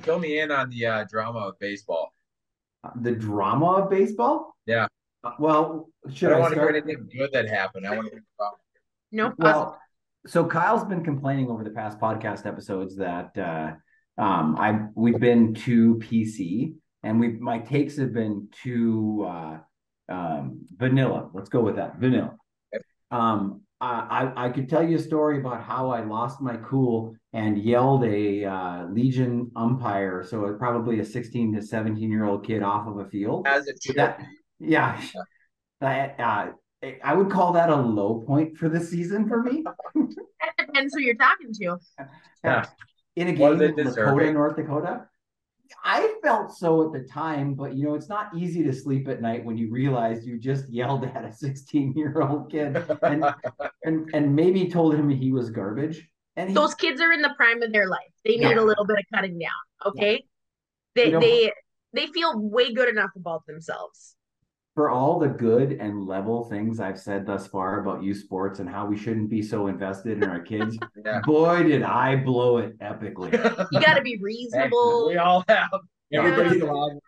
Corey, fill me in on the uh, drama of baseball. The drama of baseball? Yeah. Uh, Well, should I don't I want to hear anything good that happened. I want to hear about No, Well, so Kyle's been complaining over the past podcast episodes that uh, um, I we've been too PC, and we my takes have been too uh, um, vanilla. Let's go with that vanilla. Um, I I I could tell you a story about how I lost my cool and yelled a uh, Legion umpire, so probably a sixteen to seventeen year old kid off of a field. as it should That- Yeah, that uh, I would call that a low point for the season for me. that depends who you're talking to. Yeah. in a game in? Dakota, North Dakota. I felt so at the time, but you know, it's not easy to sleep at night when you realize you just yelled at a 16 year old kid and, and and maybe told him he was garbage. And he, Those kids are in the prime of their life. They need Yeah. a little bit of cutting down. Okay. They You know- they they feel way good enough about themselves. For all the good and level things I've said thus far about youth sports and how we shouldn't be so invested in our kids, Yeah. boy, did I blow it epically. You got to be reasonable. we all have. Everybody's Yeah. allowed.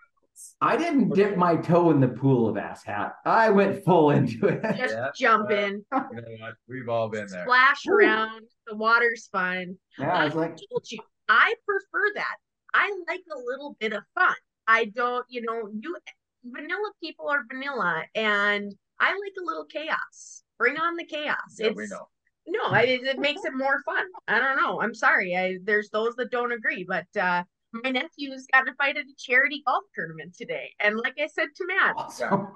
I didn't dip my toe in the pool of ass hat. I went full into it. Just Yeah. jump Yeah. in, You know what? We've all been there. splash Woo. around. The water's fun. Yeah, I was like, told you, I prefer that. I like a little bit of fun. I don't, you know, you vanilla people are vanilla, and I like a little chaos. Bring on the chaos. Yeah, it's we know. no, I, it, it makes it more fun. I don't know. I'm sorry. I there's those that don't agree, but uh my nephew's got in a fight at a charity golf tournament today, and like I said to Matt, awesome.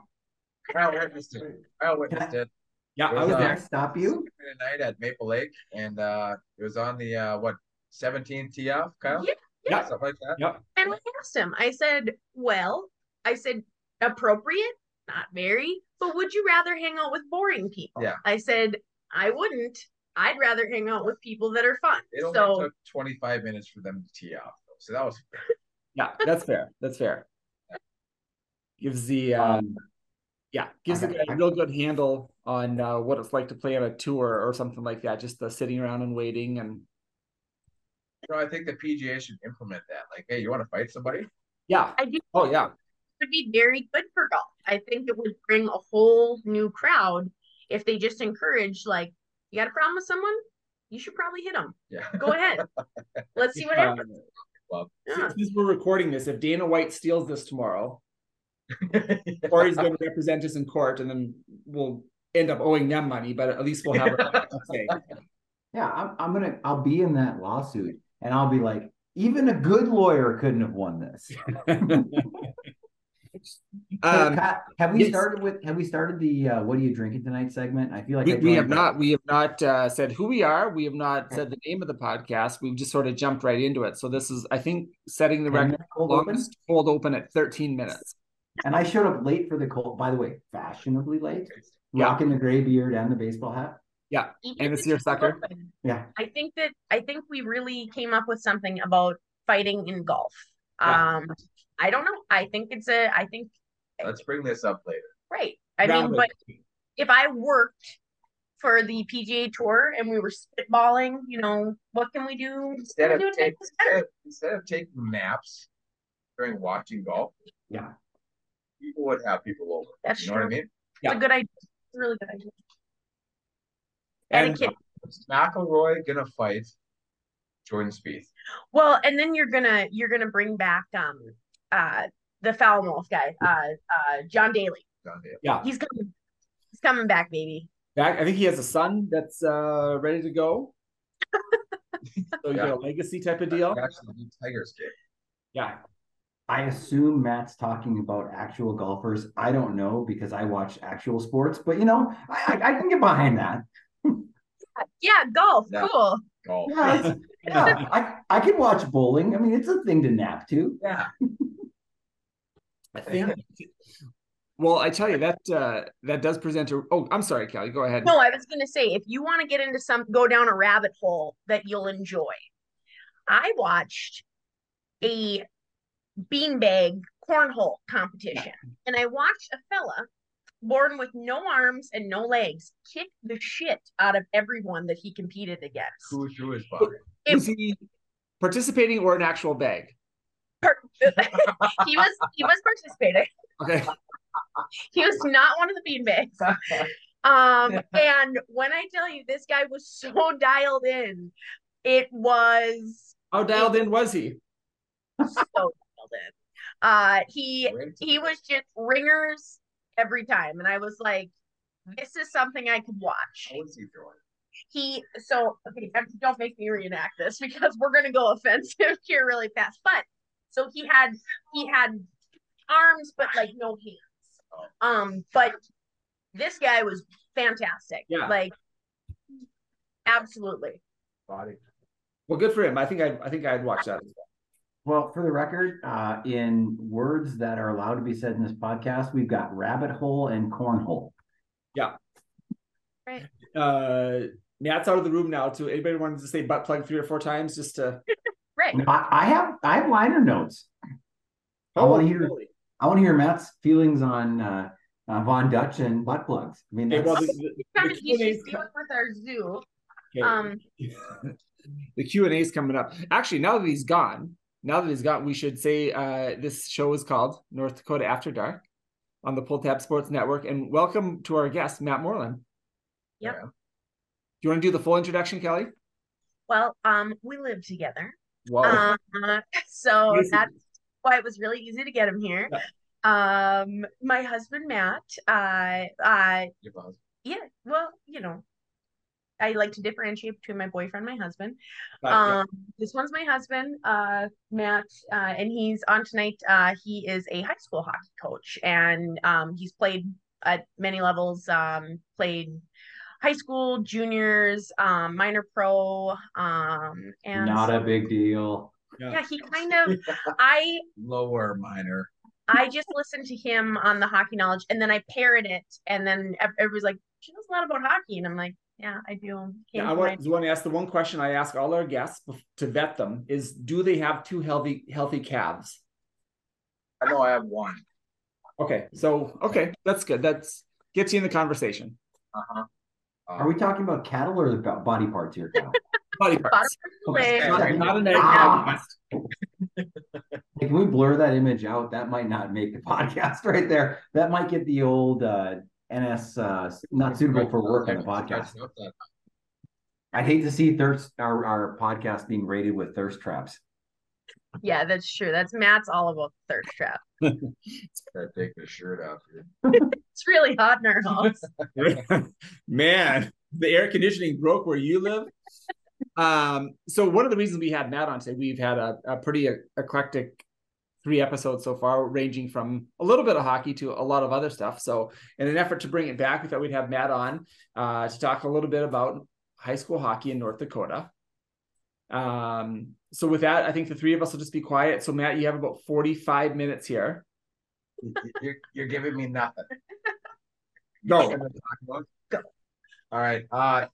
Kyle witnessed it. Kyle witnessed it. Yeah, I Was, was uh, there. Stop you? Tonight at Maple Lake, and uh, it was on the uh, what 17th tee off, Kyle? Yeah, yeah. Something like that. Yep. and I asked him. I said, "Well, I said appropriate, not very, but would you rather hang out with boring people?" Yeah. I said, "I wouldn't. I'd rather hang out with people that are fun." It only So took 25 minutes for them to tee off. So that was Yeah, that's fair. That's fair. Gives the um, Um, yeah, gives okay. a real good handle on uh, what it's like to play on a tour or something like that. Just the sitting around and waiting and You know, I think the PGA should implement that. Like, hey, you want to fight somebody? yeah. I do Oh yeah. Would be very good for golf. I think it would bring a whole new crowd if they just encourage, like, you got a problem with someone, you should probably hit them. Yeah. Go ahead. Let's see what Um, happens. Well, Yeah. Since we're recording this, if Dana White steals this tomorrow, or he's going to represent us in court, and then we'll end up owing them money, but at least we'll have a say. yeah, I'm, I'm gonna. I'll be in that lawsuit, and I'll be like, even a good lawyer couldn't have won this. Hey, um, Pat, have we yes. started with? Have we started the uh, "What are you drinking tonight" segment? I feel like we, we have joined- not we have not uh, said who we are. We have not said the name of the podcast. We've just sort of jumped right into it. So this is, I think, setting the Ten record minutes cold open? longest hold open at 13 minutes. And I showed up late for the cold. By the way, fashionably late, Yeah. rocking the gray beard and the baseball hat. Even and if the seersucker. open, Yeah, I think that I think we really came up with something about fighting in golf. Yeah. Um, I don't know. I think it's a. I think Let's bring this up later. right. I mean, Rounded. but if I worked for the PGA Tour and we were spitballing, you know, what can we do? Instead What of, do take, make this better? instead, of, instead of taking naps during watching golf, yeah. people would have people over. That's you know what I true. mean? It's a good idea. It's a really good idea. And Etiquette. Is McIlroy gonna fight Jordan Spieth? Well, and then you're gonna you're gonna bring back um uh the foul mouth guy, uh uh John Daly. John Daly. yeah, He's coming he's coming back, baby. back. I think he has a son that's uh, ready to go. so you Yeah. got a legacy type of deal. Actually, the Tigers game. Yeah, I assume Matt's talking about actual golfers. I don't know because I watch actual sports, but you know, I, I, I can get behind that. Yeah, golf, Yeah. cool. Golf. Yeah, it's- yeah, I, I can watch bowling. I mean, it's a thing to nap to. Yeah. I think. Well, I tell you that uh, that does present a. Oh, I'm sorry, Kelly. Go ahead. No, I was gonna say if you want to get into some go down a rabbit hole that you'll enjoy. I watched a beanbag cornhole competition and I watched a fella born with no arms and no legs kick the shit out of everyone that he competed against. Who threw his body? Was he participating or an actual bag? He was he was participating. Okay. He was not one of the bean bags. Um, and when I tell you this guy was so dialed in, it was How dialed in was he? so dialed in. Uh, he he was just ringers every time, and I was like, this is something I could watch. What was he so okay don't make me reenact this because we're gonna go offensive here really fast but so he had he had arms but like no hands um but this guy was fantastic Yeah. like absolutely Body. Well, good for him. I think I I think I'd watch that. as well. Well, for the record, uh, in words that are allowed to be said in this podcast, we've got rabbit hole and cornhole. Yeah. Right. Uh, Matt's out of the room now. Too. Anybody wanted to say butt plug three or four times just to? right I, I have I have liner notes. I wanna hear- really? I want to hear Matt's feelings on uh, uh, Von Dutch and butt plugs. I mean, Okay, well, that's, the, the, Kind the of- he Q&A should with our zoo okay. um the Q and A is coming up. Actually, now that he's gone, now that he's gone, we should say uh, this show is called North Dakota After Dark on the Pull Tab Sports Network. And welcome to our guest, Matt Moreland. Yep. Yeah. Do you want to do the full introduction, Kelly? well um we live together Wow. Uh, so Easy. that's why it was really easy to get him here. Um, my husband Matt, uh, uh, Your boss. yeah, well, you know, I like to differentiate between my boyfriend, and my husband. Yeah. Um, this one's my husband, uh, Matt, uh, and he's on tonight. Uh, he is a high school hockey coach, and um, he's played at many levels. Um, played high school, juniors, um, minor pro, um, and not so- a big deal. yeah, he kind of I Lower minor. I just listened to him on the hockey knowledge and then I parrot it and then ev- everybody's like, she knows a lot about hockey. And I'm like, yeah, I do. Came Yeah, I want, want to ask the one question I ask all our guests to vet them is do they have two healthy healthy calves? I know I have one. Okay, so okay, that's good. That's gets you in the conversation. Uh-huh. Are we talking about cattle or the body parts here, Body parts. of the leg. Okay. Not, not an egg Ah. Can we blur that image out? That might not make the podcast right there. That might get the old uh, NS uh, not suitable for work on the podcast. I'd hate to see thirst our, our podcast being rated with thirst traps. Yeah, that's true. That's Matt's all about thirst trap. Gotta take the shirt off here. It's really hot in our house. Man, the air conditioning broke where you live. Um, so one of the reasons we had Matt on today, we've had a, a pretty eclectic three episodes so far, ranging from a little bit of hockey to a lot of other stuff. So, in an effort to bring it back, we thought we'd have Matt on uh, to talk a little bit about high school hockey in North Dakota. Um, so with that, I think the three of us will just be quiet. So Matt, you have about 45 minutes here. You're, you're giving me nothing. Go. Nothing to talk about? Go. All right. Uh,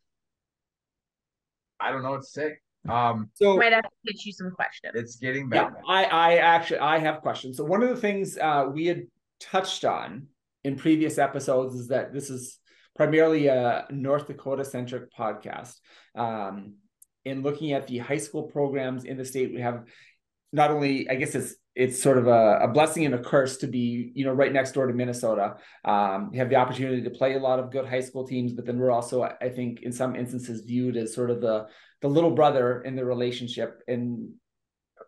I don't know what to say. Um, So Might have to pitch you some questions. it's getting better. Yeah. I, I actually I have questions. So one of the things uh, we had touched on in previous episodes is that this is primarily a North Dakota centric podcast. Um, in looking at the high school programs in the state, we have not only I guess it's it's sort of a, a blessing and a curse to be you know right next door to Minnesota. Um, we have the opportunity to play a lot of good high school teams, but then we're also I think in some instances viewed as sort of the the little brother in the relationship and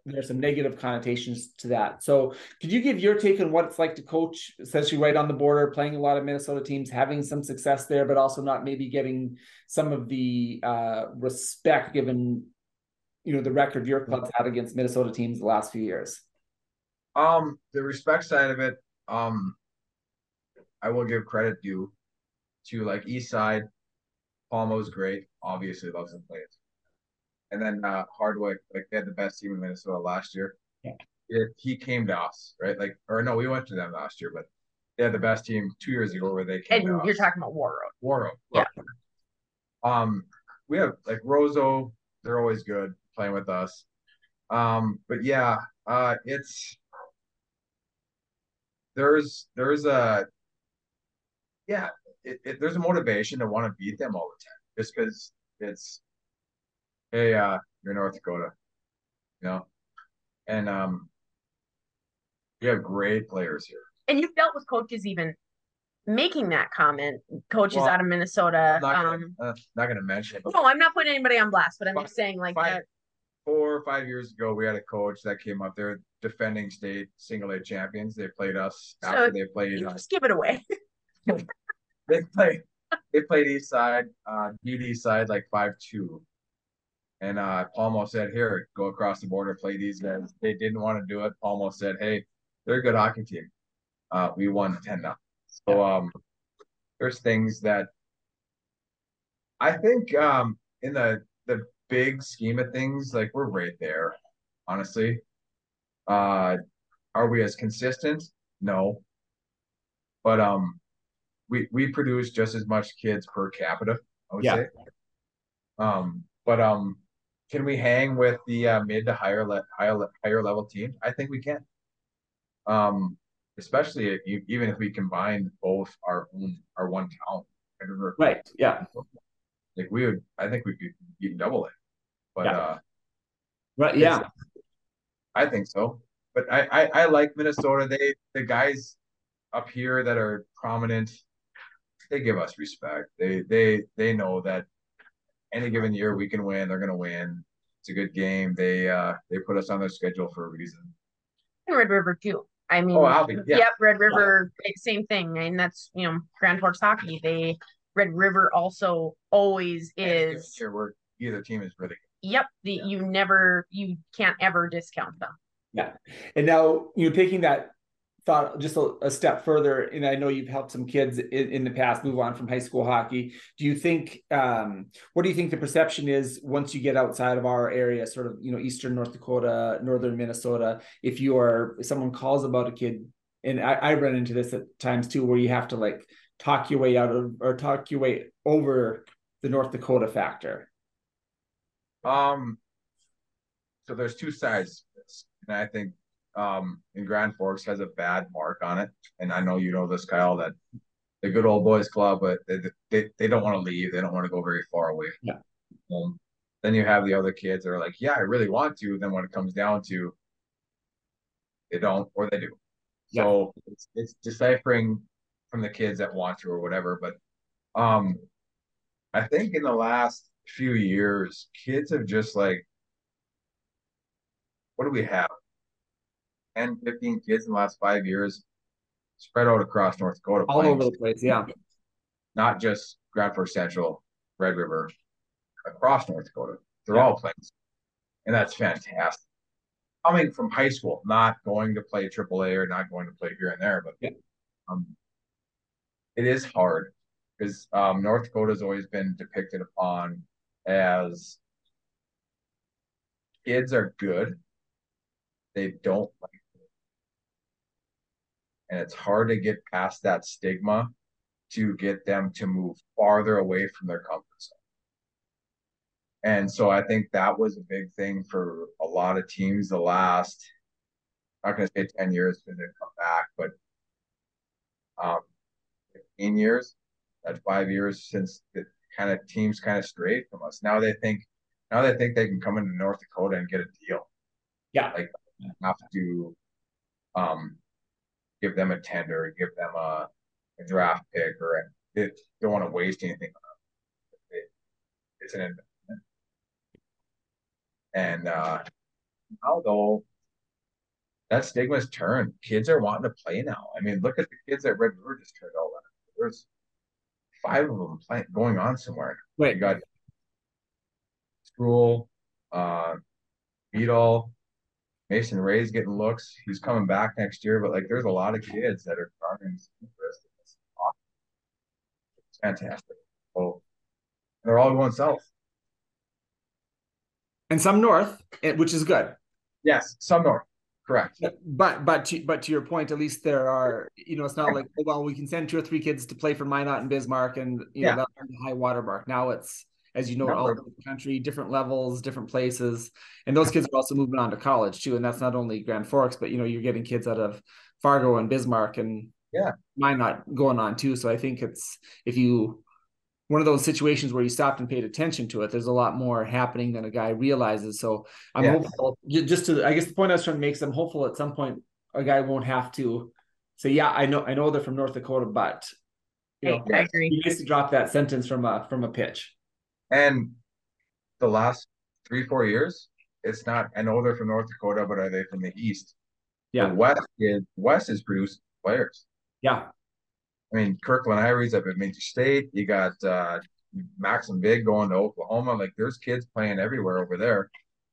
there's some negative connotations to that. So, could you give your take on what it's like to coach, essentially right on the border, playing a lot of Minnesota teams, having some success there, but also not maybe getting some of the uh, respect given, you know, the record your club's had against Minnesota teams the last few years? Um, the respect side of it, um, I will give credit due to like East Side. Palmo's great, obviously loves to play it. And then uh Hardwick, like they had the best team in Minnesota last year. Yeah. It, he came to us, right? Like, or no, we went to them last year, but they had the best team two years ago where they came and to you're us. talking about War Road. Warroad. Yeah. Um, we have like Roseau, they're always good playing with us. Um, but yeah, uh, it's there's there's a yeah, it, it, there's a motivation to want to beat them all the time just because it's hey, uh, you're North Dakota, you know, and um, We have great players here. And you've dealt with coaches even making that comment. Coaches Well, out of Minnesota. I'm not gonna, Um, uh, not gonna mention it, but no, I'm not putting anybody on blast, but I'm Fine. just saying like Fine. that. Four or five years ago, we had a coach that came up there defending state single A champions. They played us So, after they played us. just give it away. They played they played East Side, uh beat East Side like five two. And uh Palmo said, Here, go across the border, play these guys. They didn't want to do it. Palmo said, Hey, they're a good hockey team. Uh we won 10 now. So um there's things that I think um in the the big scheme of things, like we're right there, honestly. Uh are we as consistent? No. But um we we produce just as much kids per capita, I would Yeah. say. Um, but um, can we hang with the uh, mid to higher le- higher le- higher level teams? I think we can. Um, especially if you, even if we combine both our own our one town, Right. Yeah. Like we would, I think we could even double it. But Yeah. uh, Right. Yeah. I think so. But I, I I like Minnesota. They the guys up here that are prominent, they give us respect. They they they know that any given year we can win. They're gonna win. It's a good game. They uh they put us on their schedule for a reason. Red River too. I mean, Oh, Albie, yeah. yep, Red River, eh, same thing. And that's you know Grand Forks hockey. They Red River also always is. year where either team is really Yep, the you never you can't ever discount them. Yeah. And now, you know, taking that thought just a, a step further, and I know you've helped some kids in, in the past move on from high school hockey. Do you think, um, what do you think the perception is once you get outside of our area, sort of, you know, Eastern North Dakota, Northern Minnesota, if you are, if someone calls about a kid, and I, I run into this at times too, where you have to like talk your way out of, or talk your way over the North Dakota factor. Um, so there's two sides to this, and I think um in Grand Forks has a bad mark on it. And I know you know this, Kyle, that the good old boys club, but they they, they don't want to leave. They don't want to go very far away. Yeah. Um, then you have the other kids that are like, yeah, I really want to. Then when it comes down to, they don't or they do. Yeah. So it's, it's deciphering from the kids that want to or whatever. But um, I think in the last few years, kids have just like, what do we have? 10, 15 kids in the last five years spread out across North Dakota. All over the place. Yeah. Not just Grand Forks Central, Red River, across North Dakota. They're Yeah. all playing. And that's fantastic. Coming from high school, not going to play AAA or not going to play here and there, but Yeah. um, it is hard because um, North Dakota has always been depicted upon as kids are good, they don't like it. And it's hard to get past that stigma to get them to move farther away from their comfort zone. And so I think that was a big thing for a lot of teams the last, I'm not going to say 10 years because they've come back, but um, 15 years, that's five years since the kind of teams kind of strayed from us. Now they think, now they think they can come into North Dakota and get a deal. Yeah. Like have to um give them a tender, give them a, a draft pick, or a, they don't want to waste anything. It, it's an investment. And uh now though that stigma's turned. Kids are wanting to play now. I mean, look at the kids that Red River just turned out. There's five of them playing going on somewhere. Right. You got School, uh, Beadle, Mason Ray's getting looks. He's coming back next year, but like there's a lot of kids that are garnering interest in this. It's fantastic. So they're all going south. And some north, eh, which is good. Yes, some north. Correct. But but to but to your point, at least there are you know it's not like oh, well we can send two or three kids to play for Minot and Bismarck and you Yeah. know that's the high water mark. Now it's as you know No, all over the country, different levels, different places, and those kids are also moving on to college too. And that's not only Grand Forks, but you know you're getting kids out of Fargo and Bismarck and Yeah. Minot going on too. So I think it's if you one of those situations where you stopped and paid attention to it, there's a lot more happening than a guy realizes. So I'm Yeah. hopeful, just to, I guess the point I was trying to make is I'm hopeful at some point a guy won't have to say, "Yeah, I know, I know they're from North Dakota, but you know, I agree. he needs to drop that sentence from a from a pitch." And the last three, four years, it's not. I know they're from North Dakota, but are they from the East? Yeah. The West is West is produced players. Yeah, I mean, Kirkland Iries up at Minot State. You got uh, and Big going to Oklahoma. Like, there's kids playing everywhere over there,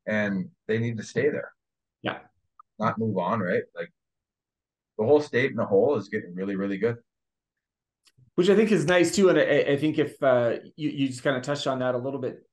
and they need to stay there. Yeah. Not move on, right? Like, the whole state in the whole is getting really, really good. which I think is nice too. And I, I think if uh, you you just kind of touched on that a little bit,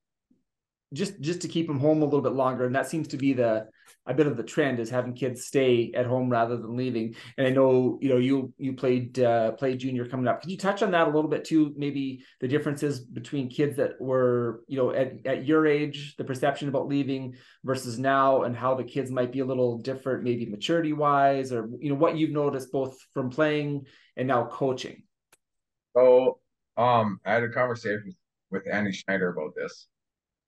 just just to keep them home a little bit longer, and that seems to be the a bit of the trend is having kids stay at home rather than leaving. And I know you know you you played uh, played junior coming up. Could you touch on that a little bit too? Maybe the differences between kids that were you know at, at your age, the perception about leaving versus now, and how the kids might be a little different, maybe maturity wise, or you know what you've noticed both from playing and now coaching. So, um, I had a conversation with Andy Schneider about this.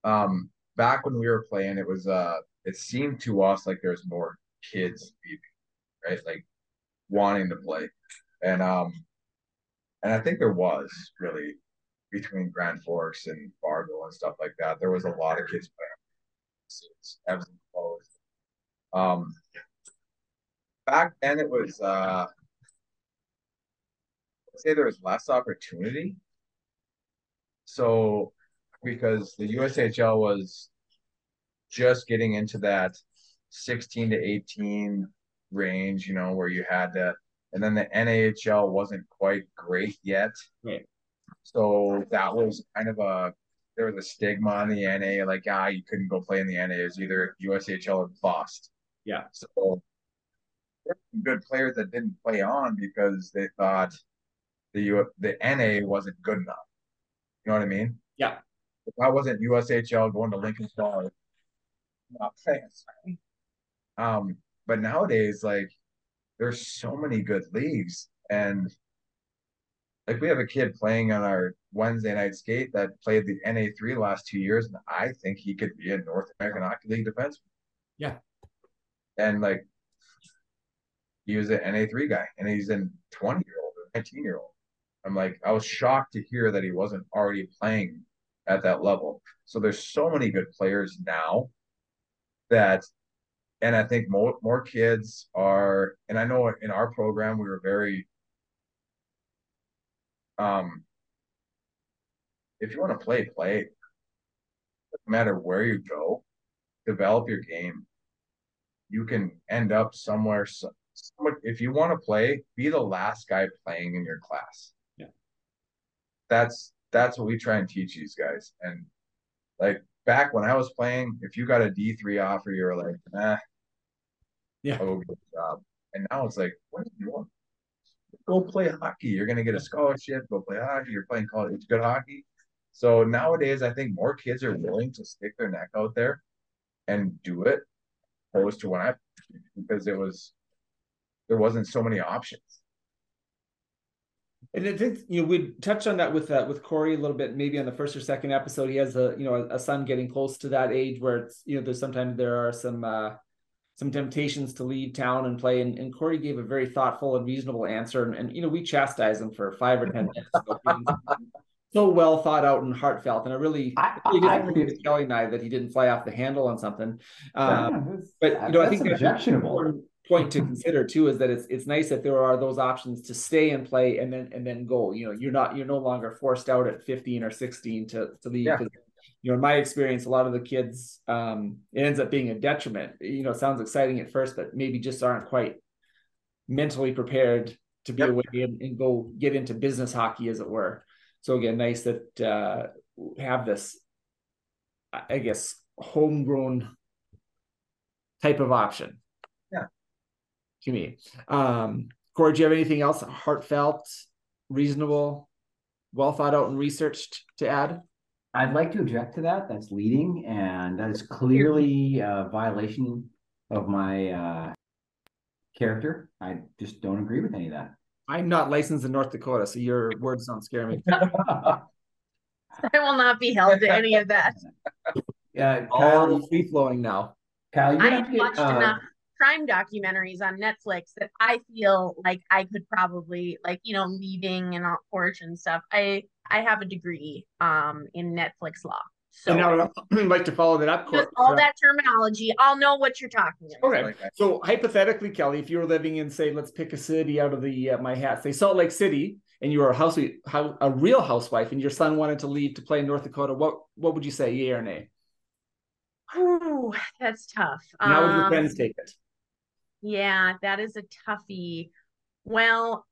Um, back when we were playing, it was uh, it seemed to us like there's more kids right? Like wanting to play, and um, and I think there was really between Grand Forks and Fargo and stuff like that. There was a lot of kids playing. Um, back then it was uh say there was less opportunity. So, because the USHL was just getting into that 16 to 18 range, you know, where you had to, and then the NAHL wasn't quite great yet. Right. So that was kind of a, there was a stigma on the NA, like, ah, you couldn't go play in the NA. It was either USHL or bust. Yeah. So, there were some good players that didn't play on because they thought the the NA wasn't good enough. You know what I mean? Yeah. If I wasn't USHL going to Lincoln Stars, not playing. Um, but nowadays, like, there's so many good leagues, and like we have a kid playing on our Wednesday night skate that played the NA three last two years, and I think he could be a North American Hockey League defenseman. Yeah. And like, he was an NA three guy, and he's a twenty year old or nineteen year old. I'm like, I was shocked to hear that he wasn't already playing at that level. So there's so many good players now that, and I think more more kids are, and I know in our program we were very, um, if you want to play, play. No matter where you go, develop your game. You can end up somewhere. So, if you want to play, be the last guy playing in your class Yeah. that's that's what we try and teach these guys. And like back when I was playing, if you got a D three offer, you're like, nah, yeah, oh, good job. And now it's like, what are you doing? Go play hockey. You're gonna get a scholarship. Go play hockey. You're playing college. It's good hockey. So nowadays, I think more kids are willing to stick their neck out there and do it, opposed to when I because it was there wasn't so many options. And I think you know we touched on that with uh, with Corey a little bit, maybe on the first or second episode. He has a you know a, a son getting close to that age where it's you know there's sometimes there are some uh, some temptations to leave town and play. And, and Corey gave a very thoughtful and reasonable answer. And, and you know we chastised him for five or ten minutes. so well thought out and heartfelt, and I really, I, I, agree with Kelly and I that he didn't fly off the handle on something. Um, yeah, but you know, I think that's objectionable. Point to consider too is that it's it's nice that there are those options to stay and play and then and then go. You know, you're not you're no longer forced out at 15 or 16 to to leave. Yeah. You know, in my experience, a lot of the kids, um, it ends up being a detriment. You know, it sounds exciting at first, but maybe just aren't quite mentally prepared to be Yep. away and, and go get into business hockey, as it were. So again, nice that uh, have this, I guess, homegrown type of option. Yeah. To me, um, Corey, do you have anything else heartfelt, reasonable, well thought out, and researched to add? I'd like to object to that. That's leading, and that is clearly a violation of my uh, character. I just don't agree with any of that. I'm not licensed in North Dakota, so your words don't scare me. I will not be held to any of that. Yeah, All Kyle, free flowing now. Kyle, you're I gonna have have watched get, uh, enough crime documentaries on Netflix that I feel like I could probably like, you know, leaving and all porch and stuff. I I have a degree um in Netflix law. So and now I'd like to follow that up. just all that terminology, I'll know what you're talking about. Okay. Like, So hypothetically, Kelly, if you were living in, say, let's pick a city out of the uh, my hat, say Salt Lake City, and you were a house, how a real housewife, and your son wanted to leave to play in North Dakota, what what would you say, yay or nay? Ooh, that's tough. And how would your Um, friends take it? Yeah, that is a toughie. Well,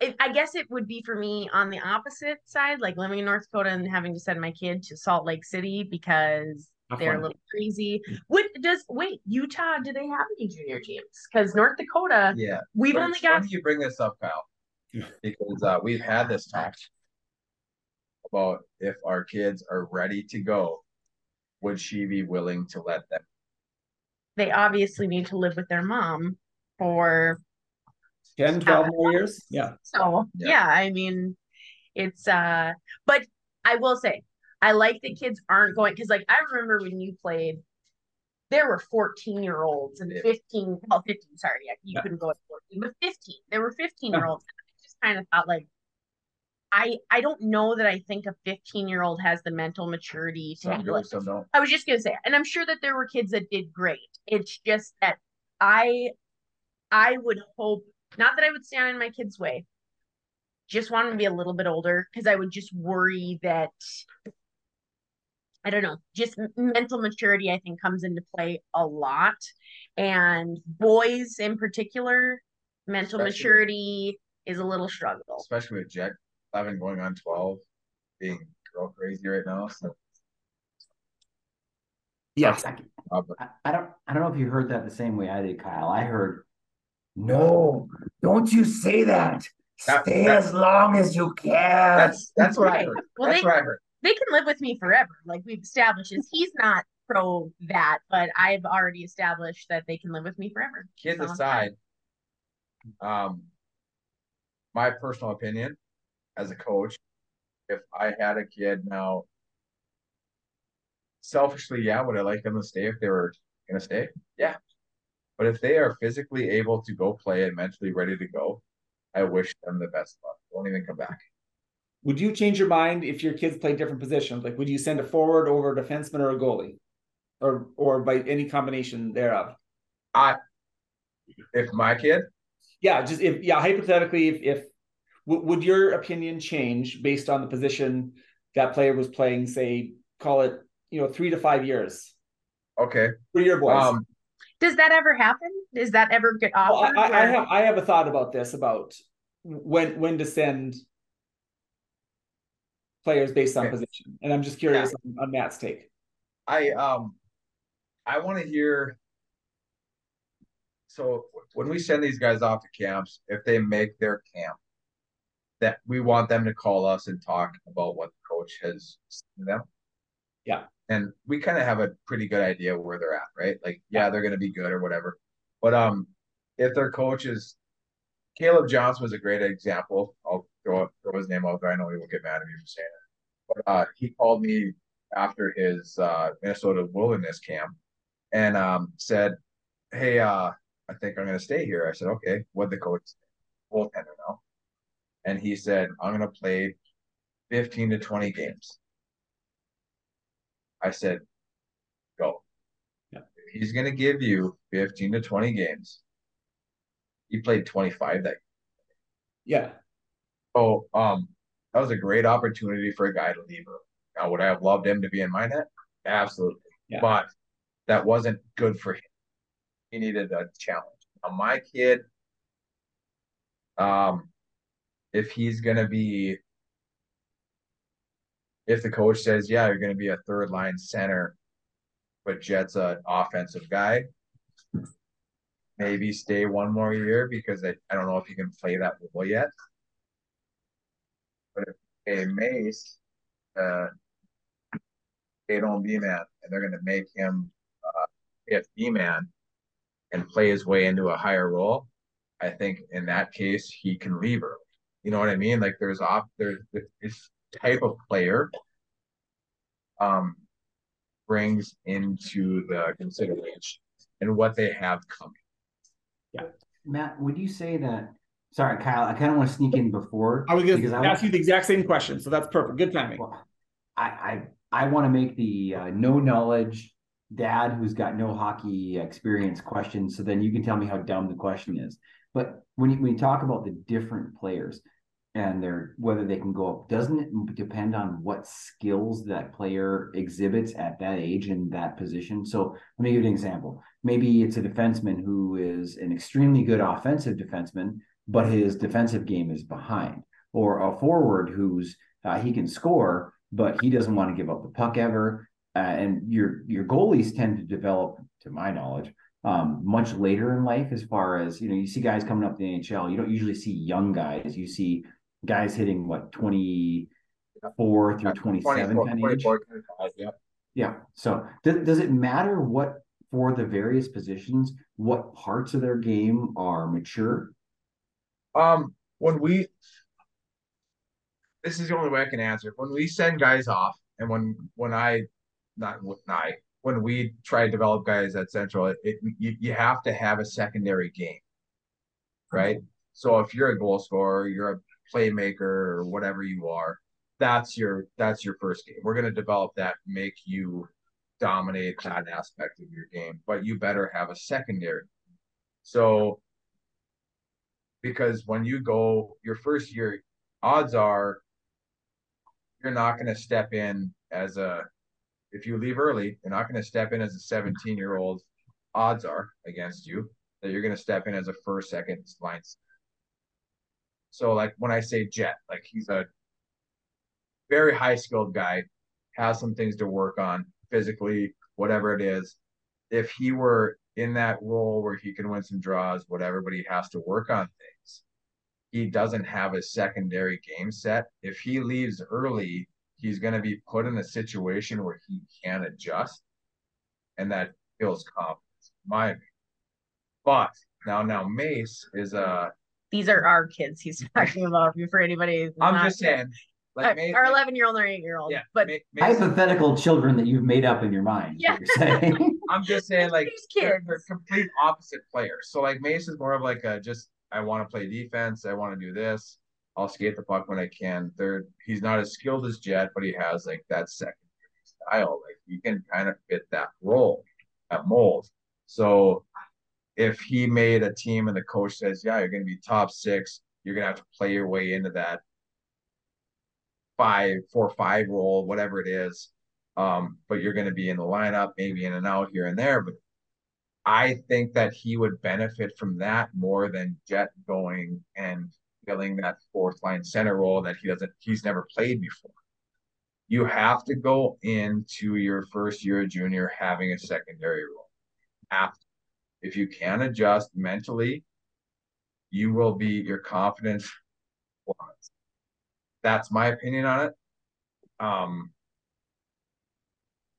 it, I guess it would be for me on the opposite side, like living in North Dakota and having to send my kid to Salt Lake City because Have they're fun. a little crazy. What does wait, Utah, do they have any junior teams? Because North Dakota, yeah. we've But only it's got you bring this up, Kyle, because uh, we've had this talk about if our kids are ready to go, would she be willing to let them? They obviously need to live with their mom for 10, 12 more years? Yeah. So Yeah. yeah. I mean, it's uh, but I will say, I like that kids aren't going because like I remember when you played, there were 14 year olds and 15, well, 15, sorry, yeah, you Yeah. couldn't go at 14, but 15. There were 15 year olds. I just kind of thought like I I don't know that I think a 15 year old has the mental maturity to handle it. I was just gonna say, and I'm sure that there were kids that did great. It's just that I I would hope not that I would stand in my kid's way. Just want to be a little bit older because I would just worry that I don't know, just mental maturity I think comes into play a lot. And boys in particular, mental Especially- maturity is a little struggle. Especially with Jet 11 going on 12, being girl crazy right now. So, Yes. I, uh, I- I don't I don't know if you heard that the same way I did, Kyle. I heard, no, don't you say that. That- Stay that- as long as you can. that's that's what I Right. heard. Well, That's they- what I heard. they can live with me forever. Like we've established is he's not pro that, but I've already established that they can live with me forever. Kids So- aside, um, my personal opinion as a coach, if I had a kid now, selfishly, yeah, would I like them to stay if they were gonna stay? Yeah. But if they are physically able to go play and mentally ready to go, I wish them the best luck. Don't even come back. Would you change your mind if your kids play different positions? Like, would you send a forward over a defenseman or a goalie, or or by any combination thereof? I, if my kid, Yeah, just if yeah, hypothetically, if if w- would your opinion change based on the position that player was playing? Say, call it you know three to five years okay, for your boys. um, Does that ever happen? Does that ever get Well, I. I, I have I have a thought about this about when when to send players based on Okay. position, and I'm just curious on, on Matt's take. I um I want to hear so when we send these guys off to camps, if they make their camp, that we want them to call us and talk about what the coach has seen them. Yeah. And we kind of have a pretty good idea where they're at, right? Like, yeah, they're gonna be good or whatever. But um if their coach is Caleb Johnson was a great example. I'll throw, throw his name out there. I know he will get mad at me for saying it. But uh, he called me after his uh, Minnesota Wilderness camp and um, said, "Hey, uh, I think I'm going to stay here." I said, "Okay." What the coach goaltender now, and he said, "I'm going to play 15 to 20 games." I said, "Go." Yeah. He's going to give you 15 to 20 games. He played 25 that Yeah, so um that was a great opportunity for a guy to leave early. Now, would I have loved him to be in my net? Absolutely. Yeah. But that wasn't good for him. He needed a challenge. Now, my kid, um, if he's gonna be if the coach says, yeah, you're gonna be a third line center, but Jet's an offensive guy, maybe stay one more year because I, I don't know if he can play that role yet. But if a Mace, uh, they don't B man, and they're going to make him uh, if B man and play his way into a higher role, I think in that case he can leave early. You know what I mean? Like there's off there's this type of player um brings into the consideration and what they have coming. Yeah. Matt, would you say that? Sorry, Kyle. I kind of want to sneak in before. I was going because to I ask you the exact same question, so that's perfect. Good timing. Well, I I, I want to make the uh, no knowledge dad who's got no hockey experience question, so then you can tell me how dumb the question is. But when you, when you talk about the different players and their whether they can go up, doesn't it depend on what skills that player exhibits at that age and that position? So let me give you an example. Maybe it's a defenseman who is an extremely good offensive defenseman, but his defensive game is behind, or a forward who's uh, he can score, but he doesn't want to give up the puck ever. Uh, and your your goalies tend to develop, to my knowledge, um, much later in life. As far as you know, you see guys coming up the NHL. You don't usually see young guys. You see guys hitting what twenty four through twenty seven kind of age. 24, 25, yeah. Yeah. So th- does it matter what for the various positions, what parts of their game are mature? Um, when we, this is the only way I can answer. When we send guys off, and when when I, not when I, when we try to develop guys at Central, it, it you, you have to have a secondary game, right? So if you're a goal scorer, you're a playmaker, or whatever you are, that's your that's your first game. We're gonna develop that, make you dominate that aspect of your game, but you better have a secondary. So because when you go your first year, odds are you're not going to step in as a if you leave early, you're not going to step in as a 17 year old. Odds are against you that you're going to step in as a first, second line. So, like when I say Jet, like he's a very high skilled guy, has some things to work on physically, whatever it is. If he were in that role where he can win some draws, whatever, but he has to work on things. He doesn't have a secondary game set. If he leaves early, he's going to be put in a situation where he can adjust, and that builds confidence. in My opinion. But now, now Mace is a. These are our kids he's talking about. For anybody, I'm not- just saying, like Mace, our 11 year old and our 8 year old. yeah, but Ma- Mace, Hypothetical children that you've made up in your mind. is what you're saying. I'm just saying, like These they're, they're complete opposite players. So like Mace is more of like a just I want to play defense. I want to do this. I'll skate the puck when I can. Third, he's not as skilled as Jet, but he has like that secondary style. Like he can kind of fit that role, that mold. So if he made a team and the coach says, "Yeah, you're going to be top six, you're going to have to play your way into that five, four, five role, whatever it is." Um, but you're going to be in the lineup, maybe in and out here and there. But I think that he would benefit from that more than Jet going and filling that fourth line center role that he doesn't, he's never played before. You have to go into your first year of junior having a secondary role. After, if you can adjust mentally, you will be your confidence. plummets. That's my opinion on it. Um,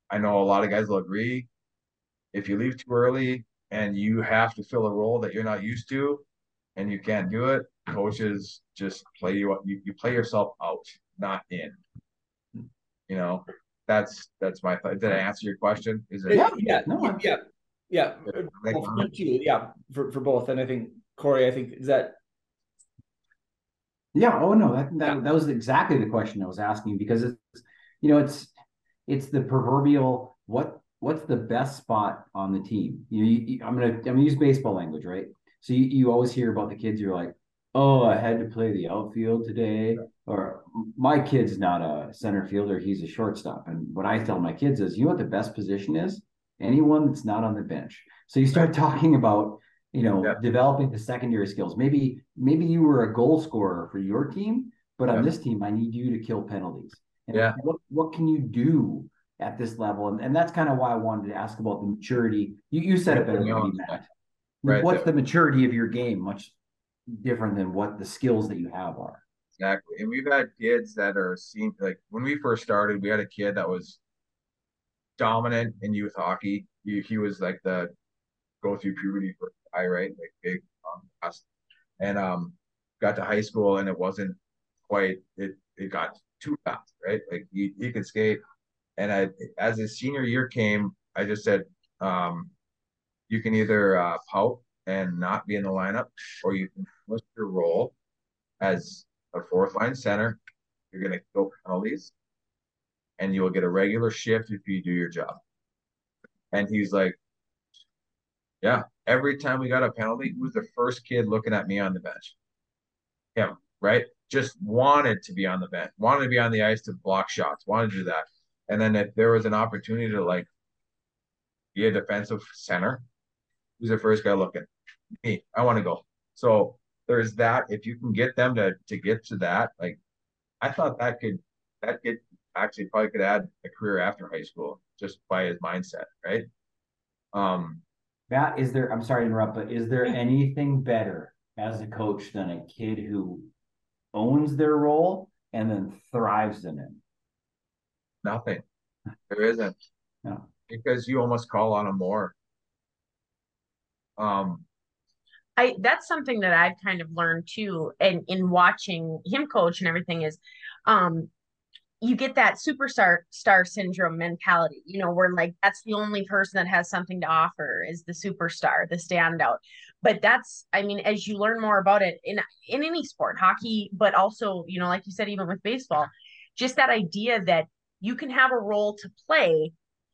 I know a lot of guys will agree. If you leave too early and you have to fill a role that you're not used to and you can't do it, coaches just play you you, you play yourself out, not in. You know, that's that's my thought. Did I answer your question? Is it Yeah. yeah, no, yeah, yeah. Uh, well, for too, yeah, for, for both. And I think Corey, I think is that Yeah. Oh no, that, that that was exactly the question I was asking because it's you know it's it's the proverbial what what's the best spot on the team. You, you I'm gonna I'm gonna use baseball language, right? So you, you always hear about the kids. You're like, oh, I had to play the outfield today, or my kid's not a center fielder; he's a shortstop. And what I tell my kids is, you know what the best position is? Anyone that's not on the bench. So you start talking about you know Yeah. developing the secondary skills. Maybe maybe you were a goal scorer for your team, but on this team, I need you to kill penalties. And Yeah. What what can you do at this level? And, and that's kind of why I wanted to ask about the maturity. You you said it better than me, Matt. Right What's there. the maturity of your game? Much different than what the skills that you have are. Exactly. And we've had kids that are seen like when we first started, we had a kid that was dominant in youth hockey. He, he was like the go through puberty for guy, right? Like big um and um got to high school and it wasn't quite it it got too fast, right? Like he, he could skate. And I as his senior year came, I just said, um, you can either uh pout and not be in the lineup, or you can flip your role as a fourth line center. You're to kill penalties, and you will get a regular shift if you do your job. And he's like, Yeah, every time we got a penalty, he was the first kid looking at me on the bench. Him, right? Just wanted to be on the bench, wanted to be on the ice to block shots, wanted to do that. And then if there was an opportunity to like be a defensive center, who's the first guy looking? Me. I want to go. So there's that. If you can get them to to get to that, like I thought that could that could actually probably could add a career after high school just by his mindset, right? Um Matt, is there I'm sorry to interrupt, but is there anything better as a coach than a kid who owns their role and then thrives in it? Nothing. There isn't. No. Because you almost call on them more. Um I that's something that I've kind of learned too, and in watching him coach and everything is, um, you get that superstar star syndrome mentality, you know, where like that's the only person that has something to offer is the superstar, the standout. But that's, I mean, as you learn more about it in in any sport, hockey, but also, you know, like you said, even with baseball, just that idea that you can have a role to play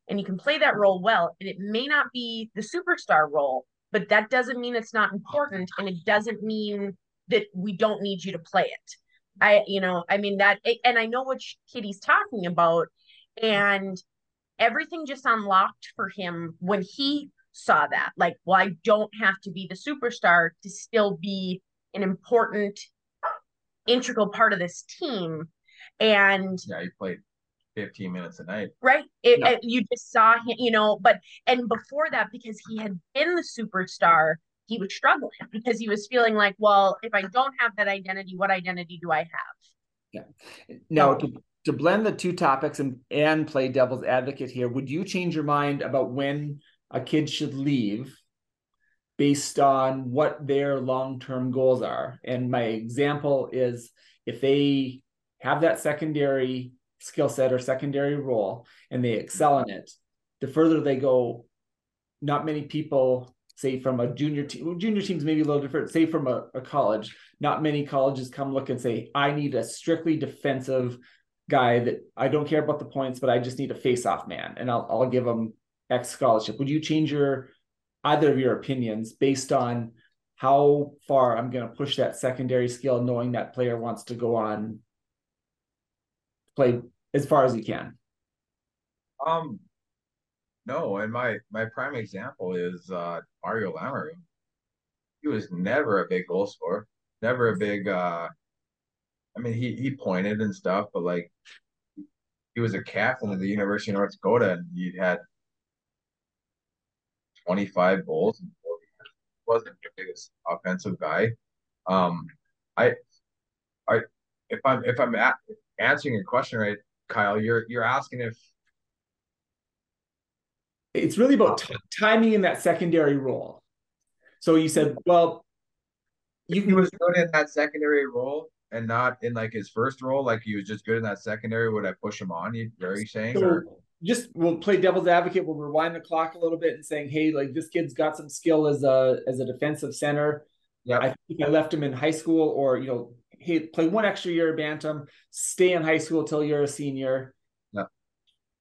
and you can play that role well, and it may not be the superstar role, but that doesn't mean it's not important and it doesn't mean that we don't need you to play it i you know i mean that and i know what kitty's talking about and everything just unlocked for him when he saw that like well i don't have to be the superstar to still be an important integral part of this team and yeah he played 15 minutes a night. Right. It, it, you just saw him, you know, but, and before that, because he had been the superstar, he was struggling because he was feeling like, well, if I don't have that identity, what identity do I have? Yeah. Now, to, to blend the two topics and, and play devil's advocate here, would you change your mind about when a kid should leave based on what their long term goals are? And my example is if they have that secondary skill set or secondary role and they excel in it, the further they go, not many people say from a junior team, junior teams maybe a little different, say from a, a college, not many colleges come look and say, I need a strictly defensive guy that I don't care about the points, but I just need a face-off man, and I'll I'll give them X scholarship. Would you change your either of your opinions based on how far I'm going to push that secondary skill, knowing that player wants to go on play as far as he can? Um, no, and my my prime example is uh Mario Lamoureux. He was never a big goal scorer, never a big. uh I mean, he he pointed and stuff, but like he was a captain of the University of North Dakota, and he had twenty five goals and wasn't the biggest offensive guy. Um, I, I, if I'm if I'm answering your question right, Kyle, you're you're asking if it's really about t- timing in that secondary role. So you said, well, you he was good in that secondary role and not in like his first role, like he was just good in that secondary. Would I push him on? You are you saying? So or? just we'll play devil's advocate. We'll rewind the clock a little bit and saying, hey, like this kid's got some skill as a as a defensive center. Yeah, I think I left him in high school, or you know, hey, play one extra year of bantam, stay in high school till you're a senior.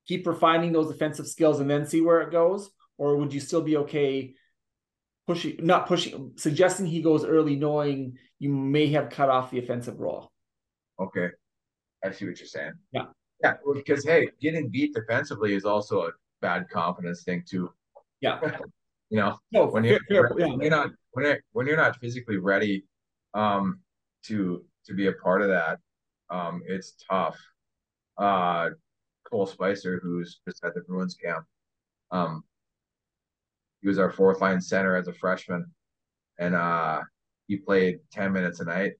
Keep refining those offensive skills and then see where it goes, or would you still be okay pushing, not pushing, suggesting he goes early, knowing you may have cut off the offensive role? Okay, I see what you're saying. Yeah, yeah, because hey, getting beat defensively is also a bad confidence thing too. Yeah. you know, no, when you're, fair, yeah. when you're not when you're, when you're not physically ready um to to be a part of that. Um, it's tough. Uh, Cole Spicer, who's just at the Bruins camp, um, he was our fourth line center as a freshman, and uh, he played ten minutes a night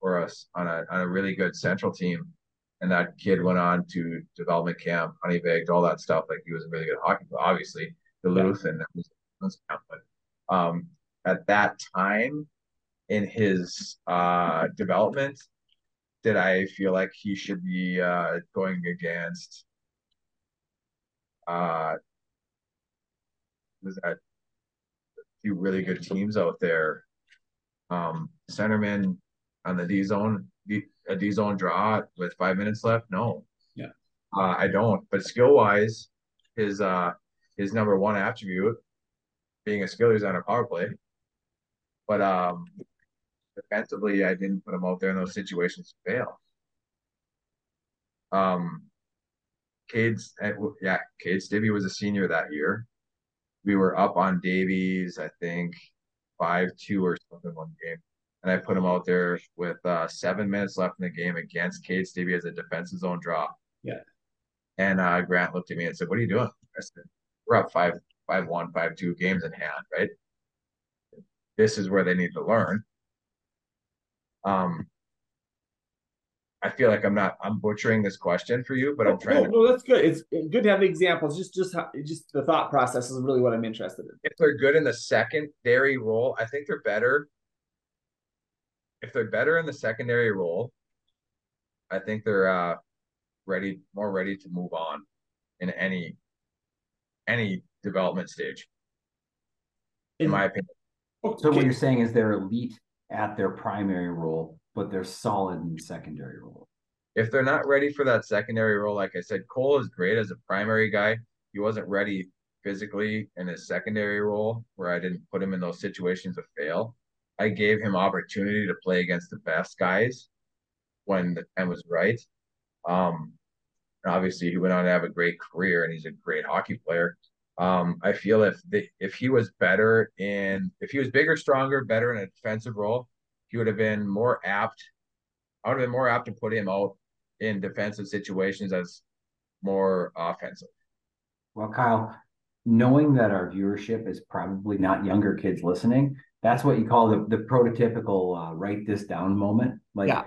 for us on a on a really good Central team. And that kid went on to development camp, Honeybaked, all that stuff. Like he was a really good hockey player, obviously Duluth yeah. and was camp. But um, at that time, in his uh, development did I feel like he should be uh, going against uh, was that few really good teams out there. Um, centerman on the D zone, D, a D zone draw with five minutes left. No, Yeah. uh, I don't. But skill wise, his uh his number one attribute being a skill is on a power play. But um, defensively, I didn't put him out there in those situations to fail. Um, Cade's yeah, Cade Stibby was a senior that year. We were up on Davies, I think five two or something one game, and I put him out there with uh, seven minutes left in the game against Cade Stibby as a defensive zone draw. Yeah. And uh, Grant looked at me and said, "What are you doing?" I said, "We're up five five one five two games in hand, right? This is where they need to learn." Um, I feel like I'm not I'm butchering this question for you, but I'm trying no, to. no, that's good. It's good to have examples. Just, just, how, just the thought process is really what I'm interested in. If they're good in the secondary role, I think they're better. If they're better in the secondary role, I think they're uh ready, more ready to move on in any any development stage, in my opinion. So what you're saying is they're elite at their primary role, but they're solid in the secondary role. If they're not ready for that secondary role, like I said, Cole is great as a primary guy. He wasn't ready physically in his secondary role, where I didn't put him in those situations to fail. I gave him opportunity to play against the best guys when the time was right. Um, obviously, he went on to have a great career, and he's a great hockey player. Um, I feel if the if he was better in if he was bigger, stronger, better in a defensive role, he would have been more apt. I would have been more apt to put him out in defensive situations as more offensive. Well, Kyle, knowing that our viewership is probably not younger kids listening, that's what you call the, the prototypical uh, write this down moment. Like, Yeah.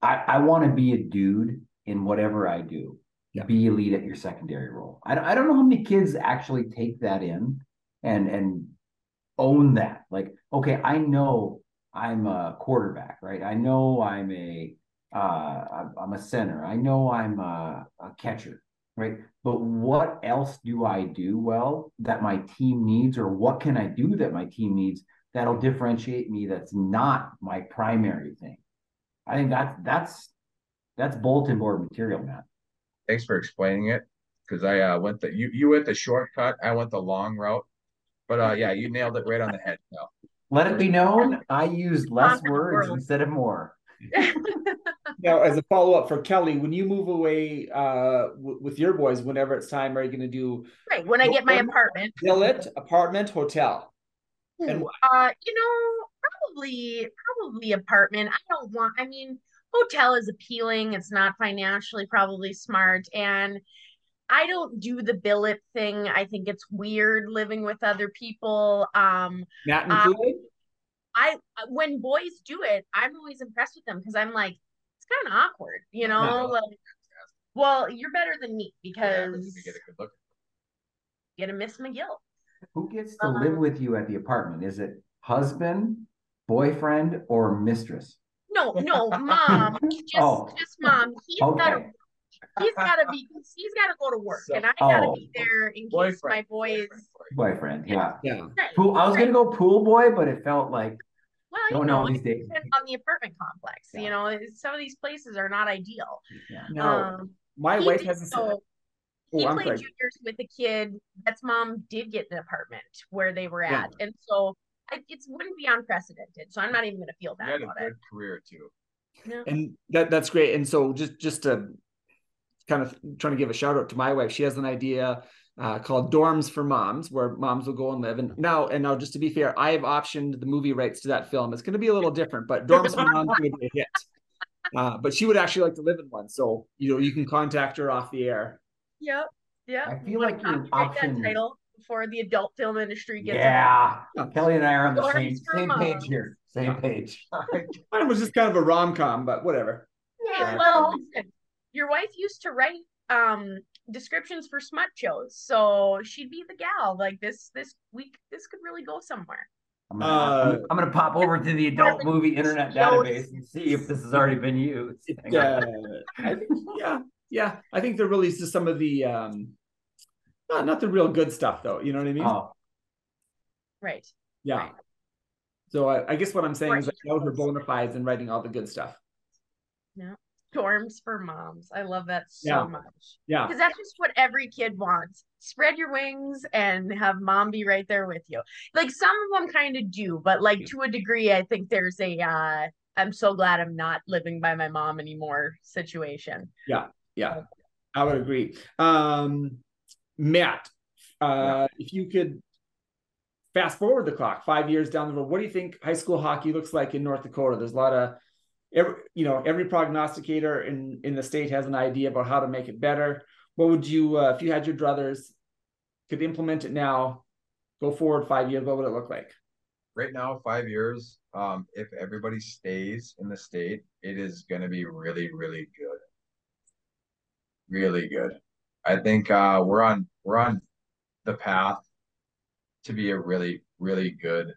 I, I want to be a dude in whatever I do. Yeah. Be elite at your secondary role. I, I don't know how many kids actually take that in and and own that. Like, okay, I know I'm a quarterback, right? I know I'm a uh, I'm- a center. I know I'm a, a catcher, right? But what else do I do well that my team needs, or what can I do that my team needs that'll differentiate me? That's not my primary thing. I think that's that's that's bulletin board material, man. Thanks for explaining it, because I uh, went the you you went the shortcut. I went the long route, but uh, yeah, you nailed it right on the head. Now. Let it be known, I used less words instead of more. Now, as a follow up for Kelly, when you move away uh, w- with your boys, whenever it's time, are you going to do right when I get my Well, apartment. billet, apartment, hotel? And uh, you know, probably probably apartment. I don't want. I mean, hotel is appealing. It's not financially probably smart, and I don't do the billet thing. I think it's weird living with other people. Um, Not Uh, included? I when boys do it, I'm always impressed with them because I'm like, it's kind of awkward, you know. No. Like, well, you're better than me Yeah, because you get a good look. get a Miss McGill. Who gets to Uh-huh. live with you at the apartment? Is it husband, boyfriend, or mistress? No, no, mom, just Oh. just mom. He's gotta he's gotta be he's gotta go to work So- and I gotta Oh. be there in case Boyfriend, my boys boyfriend, boyfriend. Boyfriend, yeah. Yeah. Right, Pool, I was right. gonna go pool boy, but it felt like well, you don't know, know it these days. on the apartment complex. Yeah. You know, some of these places are not ideal. Yeah. Now, Um my wife has a so he Oh, played sorry. juniors with a kid that's mom did get an apartment where they were Yeah. at and so I, it wouldn't be unprecedented. so i'm not even going to feel You bad had a about good it career too. Yeah. and that that's great. And so just just to kind of trying to give a shout out to my wife, she has an idea uh, called Dorms for Moms, where moms will go and live. And now, and now, just to be fair, I have optioned the movie rights to that film. It's going to be a little different, but Dorms for Moms would be a hit. Uh, but she would actually like to live in one, so you know you can contact her off the air. yep yep I feel You like your copyright that option- title before the adult film industry gets Yeah. involved. Kelly and I are on the same same page here. Same page. Mine was just kind of a rom com, but whatever. Yeah, well listen, your wife used to write um descriptions for smut shows so she'd be the gal like this this week this could really go somewhere I'm gonna, Uh, I'm, I'm gonna pop over to the adult movie internet database and see if this has already been used. Hang Yeah. I think, yeah, yeah. I think there really is just some of the um, not not the real good stuff though. You know what I mean? Oh, right Yeah. Right. So I, I guess what I'm saying Or is I know her equals. bona fides and writing all the good stuff. No. Dorms for moms. I love that so Yeah. much. Yeah. Because that's just what every kid wants. Spread your wings and have mom be right there with you. Like some of them kind of do, but like to a degree, I think there's a uh I'm so glad I'm not living by my mom anymore situation. Yeah. Yeah. I would agree. Um, Matt, uh, if you could fast forward the clock five years down the road, what do you think high school hockey looks like in North Dakota? There's a lot of every, you know, every prognosticator in in the state has an idea about how to make it better. What would you, uh, if you had your druthers, could implement it now, go forward five years, what would it look like? Right now, five years. Um, if everybody stays in the state, it is going to be really, really good. Really good. I think uh, we're on we're on the path to be a really, really good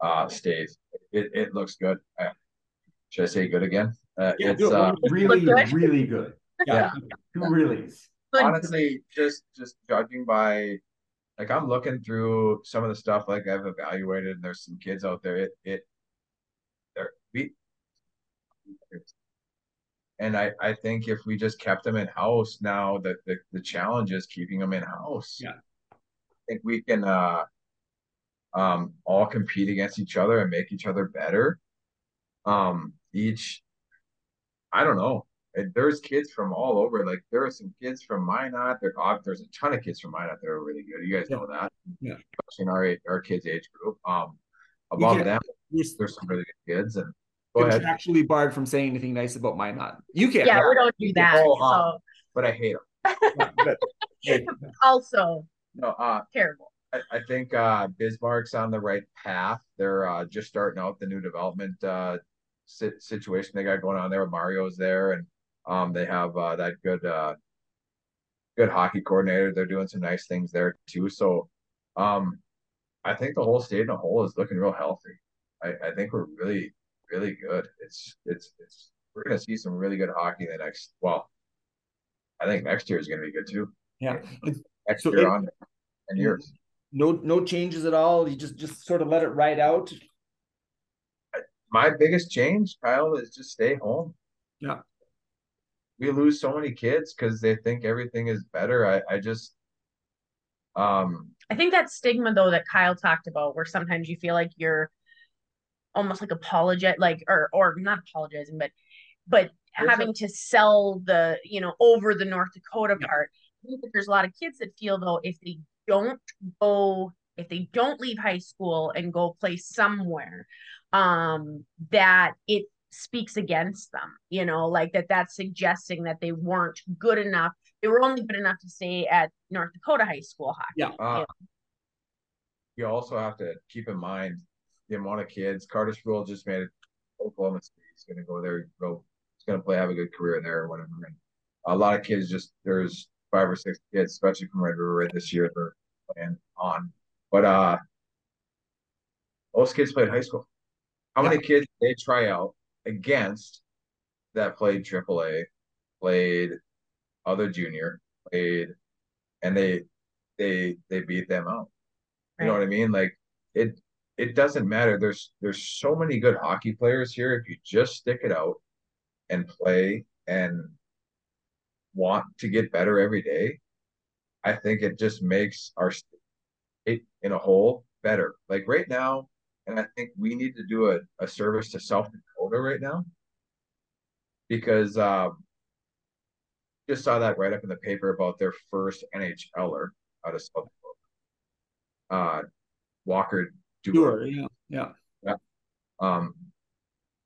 uh state. It it looks good. Uh, should I say good again? Uh, Yeah, it's do uh, Really, good. really good. Yeah. Two reallys. Good. honestly just just judging by like i'm looking through some of the stuff like i've evaluated and there's some kids out there it it they're we and i i think if we just kept them in house now that the, the challenge is keeping them in house Yeah. i think we can uh um all compete against each other and make each other better um each i don't know there's kids from all over. Like there are some kids from Minot. There, there's a ton of kids from Minot that are really good. You guys know that. Yeah. Especially in our our kids age group. Um, above them, there's some really good kids. And contractually barred from saying anything nice about Minot. You can't. yeah, we don't do that. Oh, So but I hate them. but, hey, also No, uh, terrible. I, I think uh, Bismarck's on the right path. They're uh, just starting out the new development uh, si- situation they got going on there. Mario's there, and um, they have uh, that good uh, good hockey coordinator. They're doing some nice things there too. So, um, I think the whole state in a whole is looking real healthy. I, I think we're really really good. It's it's it's we're gonna see some really good hockey in the next. Well, I think next year is gonna be good too. yeah. Next So year it- on and years. No, no changes at all. You just just sort of let it ride out. my biggest change, Kyle, is just stay home. Yeah. We lose so many kids because they think everything is better. I, I just um I think that stigma though that Kyle talked about, where sometimes you feel like you're almost like apologize, like or or not apologizing, but but There's having to sell the you know over the North Dakota Yeah. part. I think that there's a lot of kids that feel though if they don't go, if they don't leave high school and go play somewhere, um, that it speaks against them. You know, like that that's suggesting that they weren't good enough. They were only good enough to stay at North Dakota high school hockey. Yeah. uh, you also have to keep in mind the amount of kids. Carter School just made it Oklahoma State. He's gonna go there, go he's gonna play, have a good career there or whatever. And a lot of kids just there's five or six kids, especially from Red River this year, they're playing on. But uh most kids played high school. How many kids they try out against that played AAA, played other junior, played, and they they they beat them out. You know what I mean? Like it it doesn't matter. There's there's so many good hockey players here. If you just stick it out and play and want to get better every day, I think it just makes our state in a whole better. Like right now, and I think we need to do a, a service to South Dakota right now because um just saw that right up in the paper about their first NHLer out of South Dakota. Uh Walker. Sure. Yeah. Yeah. Um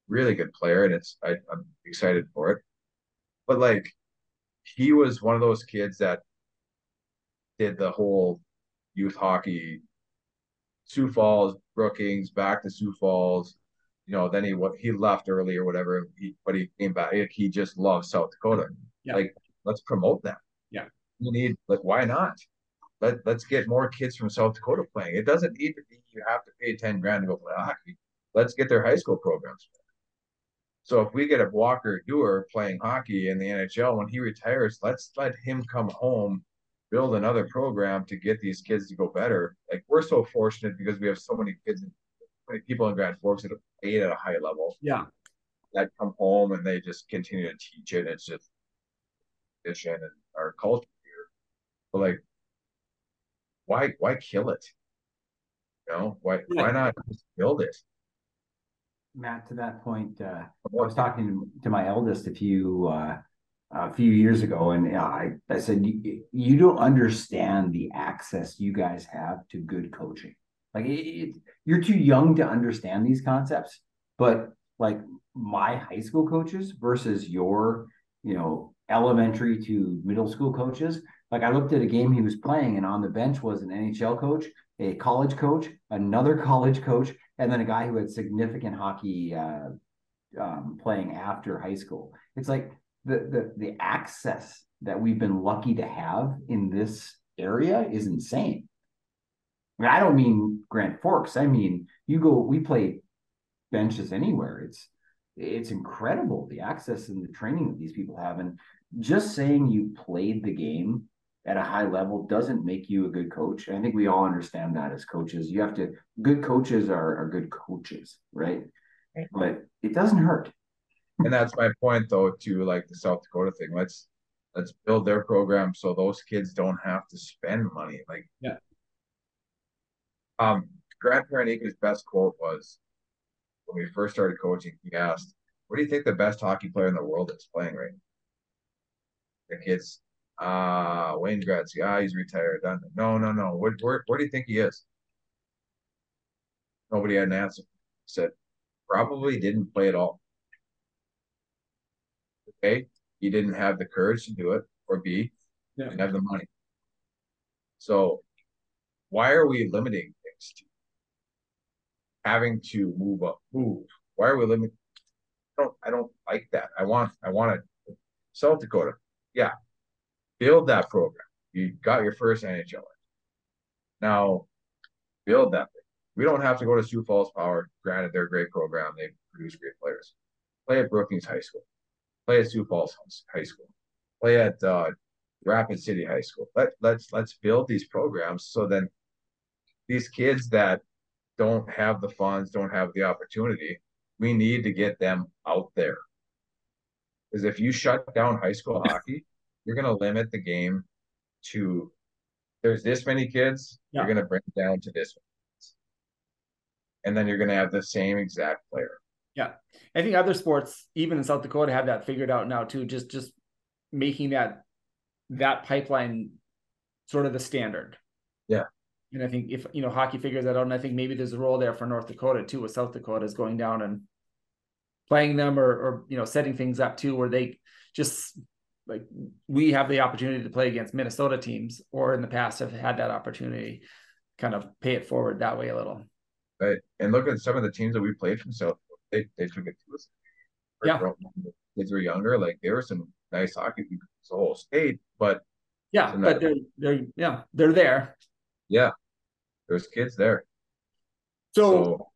really good player and it's I, I'm excited for it. But like he was one of those kids that did the whole youth hockey Sioux Falls, Brookings, back to Sioux Falls. You know, then he what he left early or whatever. He, but he came back. He just loves South Dakota. Yeah. Like, let's promote that. Yeah. We need like why not? Let let's get more kids from South Dakota playing. It doesn't need to be you have to pay ten grand to go play hockey. Let's get their high school programs. So if we get a Walker Duehr playing hockey in the NHL when he retires, let's let him come home build another program to get these kids to go better. Like we're so fortunate because we have so many kids, many people in Grand Forks that have played at a high level. Yeah. That come home and they just continue to teach it. It's just tradition and our culture here. But like, why why kill it? You know, why Yeah. why not just build it? Matt, to that point, uh, I was talking to my eldest a few uh, a few years ago, and uh, I I said you, you don't understand the access you guys have to good coaching. Like it, it, you're too young to understand these concepts, but like my high school coaches versus your you know elementary to middle school coaches. Like I looked at a game he was playing, and on the bench was an NHL coach, a college coach, another college coach, and then a guy who had significant hockey uh, um, playing after high school. It's like the the the access that we've been lucky to have in this area is insane. I, mean, I don't mean Grand Forks. I mean you go. We play benches anywhere. It's it's incredible the access and the training that these people have, and just saying you played the game at a high level doesn't make you a good coach. I think we all understand that as coaches. You have to good coaches are, are good coaches, right? Right. But it doesn't hurt. And that's my point though, to like the South Dakota thing. Let's let's build their program so those kids don't have to spend money. Like Yeah. Um Grant Paranika's best quote was when we first started coaching, he asked, What do you think the best hockey player in the world is playing right? The kids, uh, Wayne Gretzky, ah, he's retired. Done. No, no, no. Where, where, where do you think he is? Nobody had an answer. He said, probably didn't play at all. Okay, he didn't have the courage to do it, or B, Yeah. didn't have the money. So, why are we limiting things to having to move up, move? Why are we limiting? I don't, I don't like that. I want, I want to. South Dakota, yeah, build that program. You got your first NHL. Now, build that. Thing. We don't have to go to Sioux Falls Power. Granted, they're a great program. They produce great players. Play at Brookings High School. Play at Sioux Falls High School. Play at uh, Rapid City High School. Let let's let's build these programs so then these kids that don't have the funds, don't have the opportunity, we need to get them out there. Because if you shut down high school hockey, you're going to limit the game to there's this many kids, Yeah. you're going to bring it down to this one. And then you're going to have the same exact player. Yeah. I think other sports, even in South Dakota, have that figured out now too. Just just making that that pipeline sort of the standard. Yeah. And I think if you know hockey figures that out, and I think maybe there's a role there for North Dakota too, with South Dakota is going down and playing them or or you know setting things up too, where they just like we have the opportunity to play against Minnesota teams, or in the past have had that opportunity, kind of pay it forward that way a little. Right. And look at some of the teams that we played from South, they, they took it to us. Yeah. Kids were younger, like there were some nice hockey teams, the whole state, but Yeah, but they're they're yeah they're there. yeah, there's kids there. So, So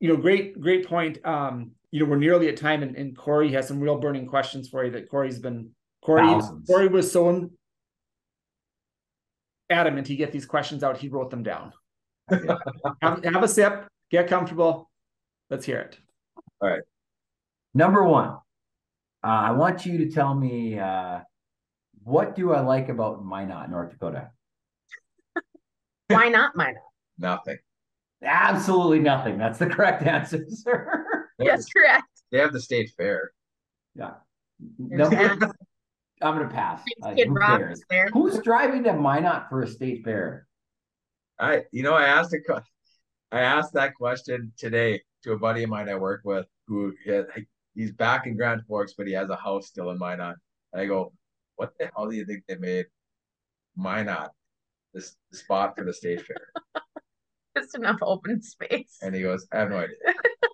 you know, great great point. Um, you know, we're nearly at time, and, and Corey has some real burning questions for you that Corey's been Corey Thousands. Corey was so adamant he get these questions out. He wrote them down. have, have a sip, get comfortable. Let's hear it. All right. Number one, uh, I want you to tell me uh, what do I like about Minot, North Dakota? Why not Minot? nothing. Absolutely nothing. That's the correct answer, sir. They Yes, correct. They have the state fair. yeah. Number, that. I'm gonna pass. Thanks, Uh, who cares? Who's driving to Minot for a state fair? I, you know, I asked a, I asked that question today to a buddy of mine I work with who he's back in Grand Forks, but he has a house still in Minot. And I go, what the hell do you think they made Minot this the spot for the state fair? Just enough open space. And he goes, I have no idea.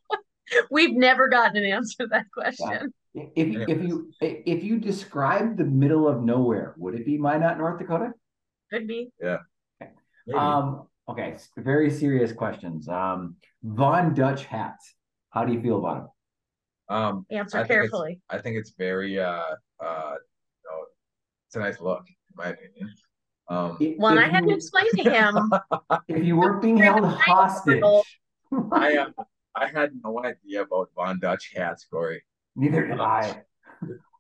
We've never gotten an answer to that question. If if you if you describe the middle of nowhere, would it be Minot, North Dakota? Could be. Maybe. Um. Okay. Very serious questions. Um. Von Dutch hats. How do you feel about them? um, Answer I think carefully. I think it's very uh uh you know, it's a nice look, in my opinion. Um, If- Well, if I had you- to explain to him. If you weren't being held hostage, I uh, I had no idea about Von Dutch hats, Corey. Neither did I.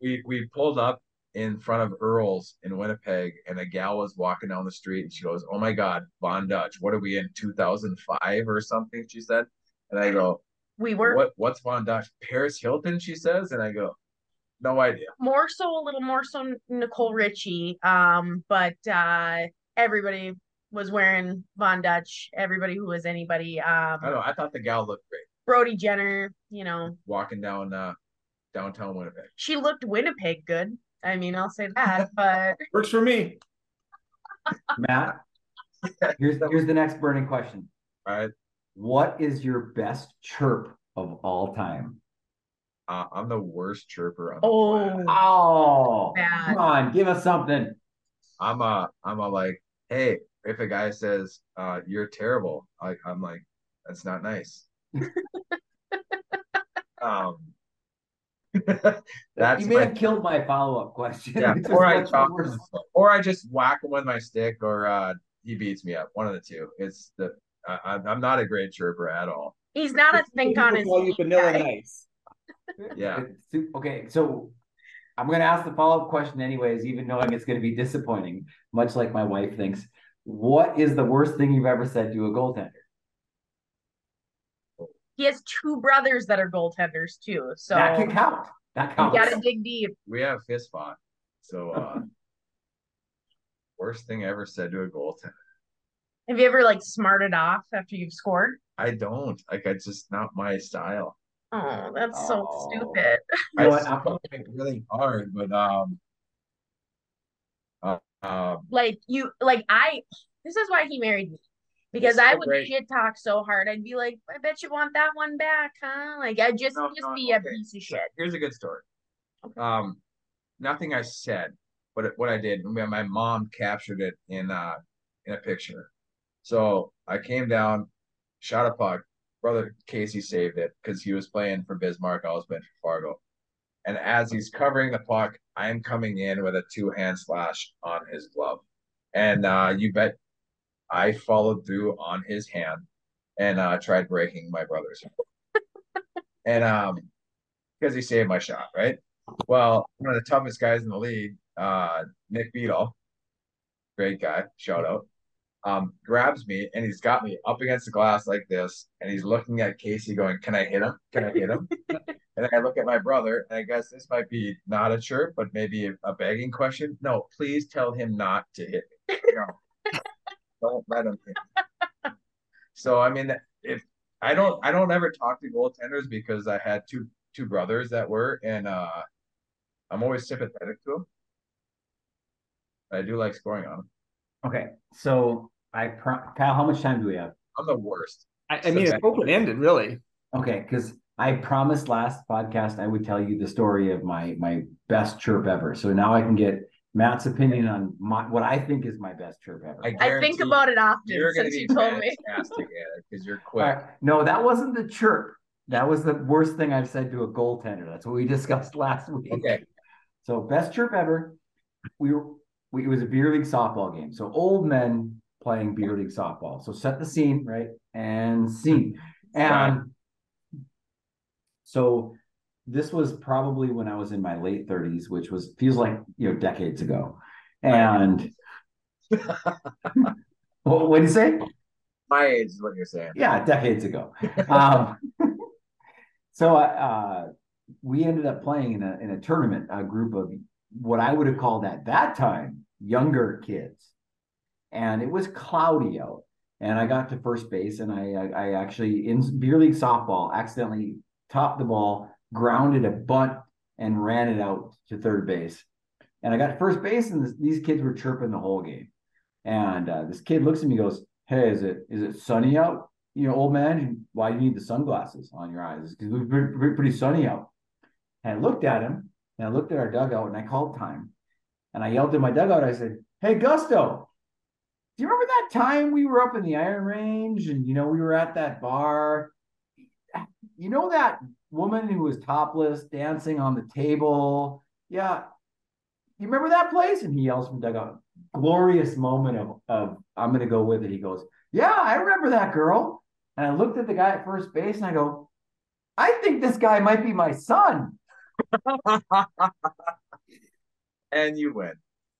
We we pulled up in front of Earl's in Winnipeg, and a gal was walking down the street, and she goes, "Oh my God, Von Dutch! What are we in 2005 or something?" She said, and I go, We were "What what's Von Dutch? Paris Hilton?" She says, and I go, "No idea." more so a little more so Nicole Richie. Um, but uh everybody was wearing Von Dutch, everybody who was anybody. Um I don't know. I thought the gal looked great Brody Jenner, you know, walking down uh, downtown Winnipeg. she looked Winnipeg good. I mean, I'll say that, but Works for me. Matt, here's here's the next burning question. All right, What is your best chirp of all time? uh, I'm the worst chirper on oh, planet. Oh, Bad. come on, give us something. I'm a I'm a like, hey, if a guy says uh you're terrible, I I'm like, that's not nice. um that's you may my, have killed my follow-up question. yeah, or I what's talk or I just whack him with my stick or uh he beats me up. One of the two. It's the I, I'm I'm not a great chirper at all. he's not a think on People his call you feet vanilla guy. nice. Yeah. Okay, so I'm going to ask the follow-up question anyways, even knowing it's going to be disappointing, much like my wife thinks. What is the worst thing you've ever said to a goaltender? He has two brothers that are goaltenders too, so that can count. That counts. you counts. gotta dig deep. We have fist fought. So uh worst thing I ever said to a goaltender. Have you ever like smarted off after you've scored? I don't. Like it's just not my style. Oh, that's so Oh. stupid. I what, I'm- think really hard, but um uh, um Like you, like I. This is why he married me because It's I would great. shit talk so hard. I'd be like, I bet you want that one back, huh? Like I just No, just no, be a okay. piece of shit. here's a good story. Um, nothing I said, but what I did, my mom captured it in uh in a picture. So I came down, shot a puck. Brother Casey saved it because he was playing for Bismarck. I was playing for Fargo. And as he's covering the puck, I am coming in with a two hand slash on his glove. And uh, you bet I followed through on his hand and uh, tried breaking my brother's. and um, because he saved my shot, right? Well, one of the toughest guys in the league, uh, Nick Beadle, great guy, shout out, um, grabs me and he's got me up against the glass like this, and he's looking at Casey, going, "Can I hit him? Can I hit him?" and I look at my brother, and I guess this might be not a chirp, but maybe a, begging question. No, please tell him not to hit me. No, don't let him hit. So I mean, if I don't, I don't ever talk to goaltenders because I had two two brothers that were, and uh, I'm always sympathetic to them. I do like scoring on them. Okay, so I pro- Kyle, how much time do we have? I'm the worst. I, I mean, it's open ended, really. Okay, because I promised last podcast I would tell you the story of my my best chirp ever. So now I can get Matt's opinion on my what I think is my best chirp ever. I I think about it often You're going to since be you told me. fantastic at it because you're quick. right. No, that wasn't the chirp. That was the worst thing I've said to a goaltender. That's what we discussed last week. Okay. So best chirp ever. We were we, it was a beer league softball game. So old men playing beer league softball. So set the scene, right? And scene. And so this was probably when I was in my late 30s, which was feels like you know decades ago. And what what do you say? My age is what you're saying. Yeah, decades ago. Um, so uh, we ended up playing in a in a tournament, a group of what I would have called at that time younger kids, and it was cloudy out. And I got to first base, and I I, I actually in beer league softball accidentally topped the ball, grounded a bunt, and ran it out to third base. And I got first base, and this, these kids were chirping the whole game. And uh, this kid looks at me, goes, "Hey, is it is it sunny out? You know, old man, why do you need the sunglasses on your eyes? Because it was pretty, pretty, sunny out." And I looked at him, and I looked at our dugout, and I called time, and I yelled to my dugout. I said, "Hey, Gusto, do you remember that time we were up in the Iron Range, and you know we were at that bar? You know that woman who was topless dancing on the table? Yeah." You remember that place? And he yells from dugout, glorious moment of of I'm gonna go with it. He goes, Yeah, I remember that girl. And I looked at the guy at first base and I go, I think this guy might be my son. and you win.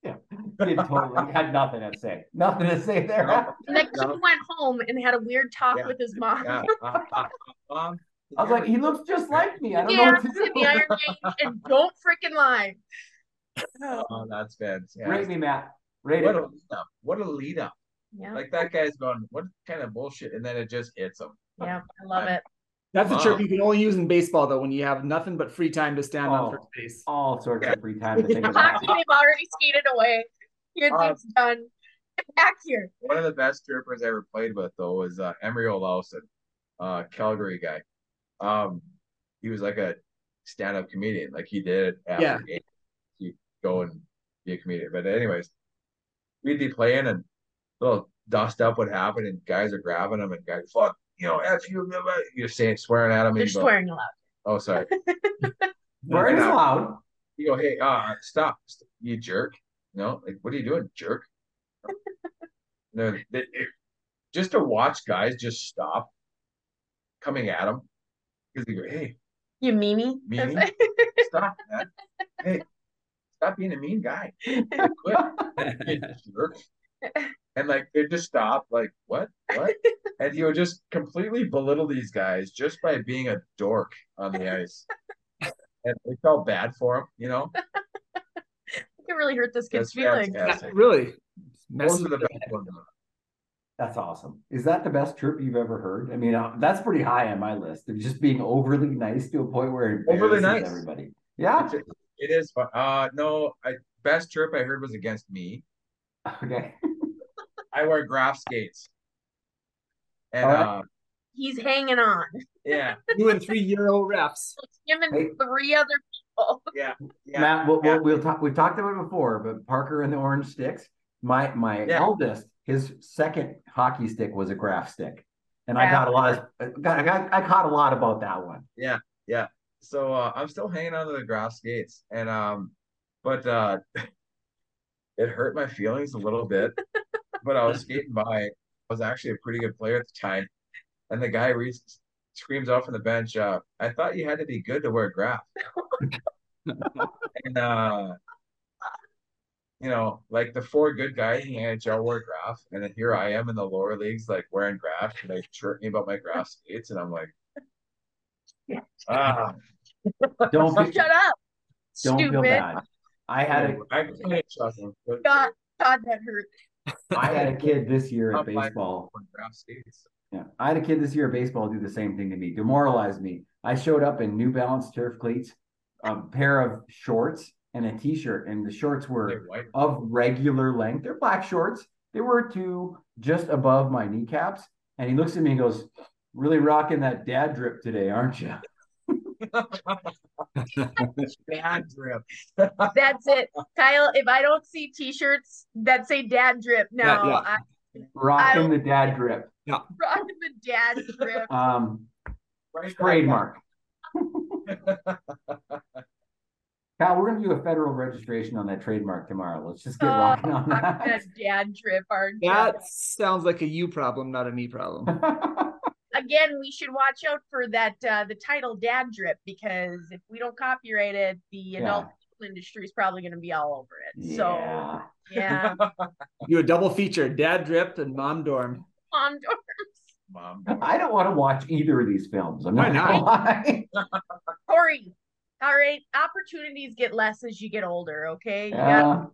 Yeah, he totally had nothing to say. Nothing to say there. No. And then No. he went home and had a weird talk Yeah. with his mom. Yeah. Uh, uh, um, I was like, he looks just like me. I don't know what to in the do. Iron Man, and don't freaking lie. oh, that's fantastic. Rate me, Matt. Rate What it. a lead up. What a lead up. Yeah, Like that guy's going, what kind of bullshit? And then it just hits him. yeah, I love it. That's a trick you can only use in baseball though, when you have nothing but free time to stand Oh. on first base. All sorts of free time to think about. Hockey game already skated away. Your Uh, thing's done. Get back here. One of the best strippers I ever played with though was uh, Emery Olausen, uh, Calgary guy. Um, he was like a stand-up comedian. Like he did after Yeah. games. He'd go and be a comedian. But anyways, we'd be playing and little dust up would happen and guys are grabbing him and guys fuck you know F you blah, blah," you're saying swearing at him and They're you go, swearing aloud. oh sorry Word is Yeah. loud. you go hey uh stop you jerk no like what are you doing jerk no they, it, just to watch guys just stop coming at him because they go hey You Mimi. Mimi? That's- stop man. Hey stop being a mean guy. Quit. Jerk. And like they just stop like what? What? And he would just completely belittle these guys just by being a dork on the ice. And we felt bad for him you know? It really hurt this kid's feelings. really. those Messes are the with the best ones That's awesome. Is that the best trip you've ever heard? I mean, uh, that's pretty high on my list. Of just being overly nice to a point where it Overly embarrasses nice. everybody. Yeah. It- it is fun. Uh no, I best trip I heard was against me. Okay. I wear Graf skates. And All right. uh He's hanging on. yeah, two and three year old refs. Him and Hey. three other people. yeah, yeah. Matt, we'll, yeah. we'll, we'll talk. We've talked about it before, but Parker and the orange sticks. My my Yeah. eldest, his second hockey stick was a Graf stick, and I got a lot of. Got, I got I caught a lot about that one. Yeah, yeah. So uh, I'm still hanging on to the Graf skates, and um, but uh, it hurt my feelings a little bit. but I was skating by. I was actually a pretty good player at the time, and the guy screams out from the bench, uh, "I thought you had to be good to wear Graf." and uh, you know, like the four good guys in the NHL wear Graf, and then here I am in the lower leagues, like wearing Graf, and they chirp me about my Graf skates, and I'm like, ah. Don't be, Shut up. don't Stupid. feel bad. I had a I can't trust him. God, God, that hurt. I had a kid this year at I'm like- baseball. Graf skates. Yeah, I had a kid this year at baseball do the same thing to me, demoralize me. I showed up in New Balance turf cleats, a pair of shorts, and a t-shirt, and the shorts were of regular length. They're black shorts. They were to just above my kneecaps. And he looks at me and goes, Really rocking that dad drip today, aren't you? Bad drip. That's it. Kyle, if I don't see t-shirts that say dad drip now, yeah. I Rocking the dad drip. rock the dad drip. Um, Right trademark. Kyle, we're gonna do a federal registration on that trademark tomorrow. Let's just get Oh, rocking on rock that. that dad drip, aren't you? That sounds like a you problem, not a me problem. Again, we should watch out for that uh the title dad drip because if we don't copyright it, the adult industry is probably gonna be all over it. So yeah. yeah. Do a double feature, dad drip and mom dorm. Mom Mom. I don't want to watch either of these films. I'm Why not gonna. Corey. All right. Opportunities get less as you get older, okay? You Yeah. gotta-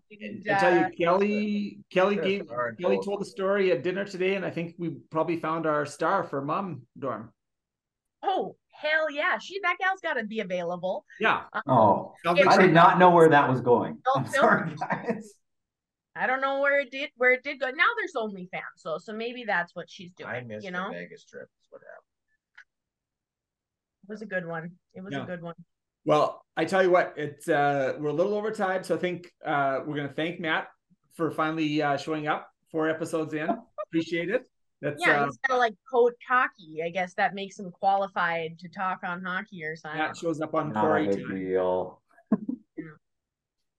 I tell uh, you, Kelly, Kelly Yes, gave Kelly told the story at dinner today, and I think we probably found our star for mom dorm. Oh, hell yeah. She that gal's gotta be available. Yeah. Oh, Sounds I did not know where that was going. No, I'm no. sorry, guys. I don't know where it did where it did go. Now there's OnlyFans though, so maybe that's what she's doing. I missed you know, the it Vegas trip. Is what happened. was a good one. It was Yeah. a good one. Well, I tell you what, it's uh we're a little over time, so I think uh we're gonna thank Matt for finally uh showing up four episodes in. Appreciate it. That's Yeah, uh, he's gotta like code hockey. I guess that makes him qualified to talk on hockey or something. Matt shows up on Not a Corey time. deal.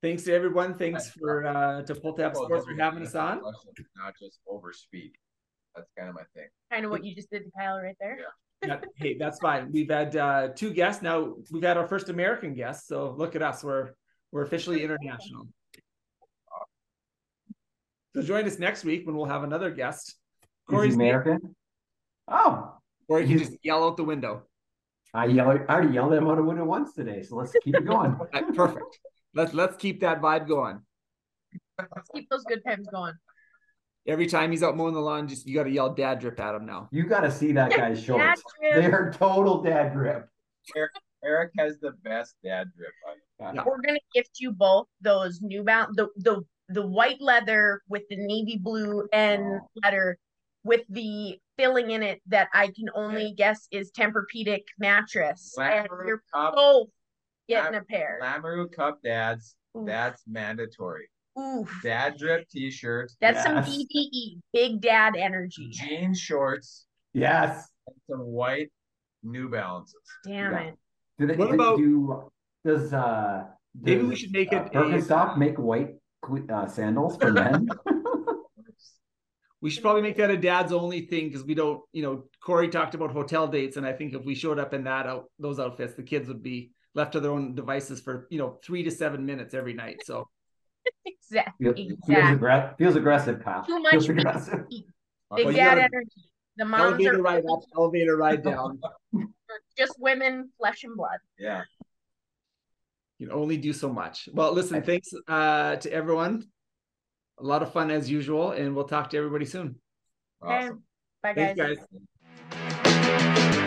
Thanks to everyone. Thanks for uh to Pull Tab Sports for having us on. Not just overspeak. That's kind of my thing. Kind of what you just did to Kyle right there. Yeah, hey, that's fine. We've had uh two guests now. We've had our first American guest, so look at us. We're we're officially international. So join us next week when we'll have another guest. Corey's he American? Oh, or you can just yell out the window. I yell. I already yelled at him out a window once today, so let's keep it going. Perfect. Let's let's keep that vibe going. Let's keep those good times going. Every time he's out mowing the lawn, just you got to yell "dad drip" at him now. You got to see that guy's shorts. They are total dad drip. Eric has the best dad drip. I Yeah. We're gonna gift you both those New Balance, the the the white leather with the navy blue and Oh. leather with the filling in it that I can only guess is Tempur-Pedic mattress, and you're Cup, both getting a pair. Lamoureux Cup dads. Oof. That's mandatory. Oof. Dad drip t-shirt, That's some BDE, big dad energy. jean shorts, Yes. and some white New Balances. Damn Yeah. it. Do they What do- about- do does uh Maybe we should make uh, it a- Birkenstock make white uh, sandals for men? We should probably make that a dad's only thing because we don't, you know, Corey talked about hotel dates, and I think if we showed up in that out those outfits, the kids would be left to their own devices for you know three to seven minutes every night. So Exactly. Feels, feels, Exactly. aggre- feels aggressive, Kyle. Too much Feels big, aggressive. big Well, dad gotta- energy. The moms elevator are ride up, elevator ride down. just women, flesh and blood. Yeah. You can only do so much. Well, listen, thanks uh, to everyone. A lot of fun as usual, and we'll talk to everybody soon. Okay. Awesome. Bye, Thanks, guys. guys.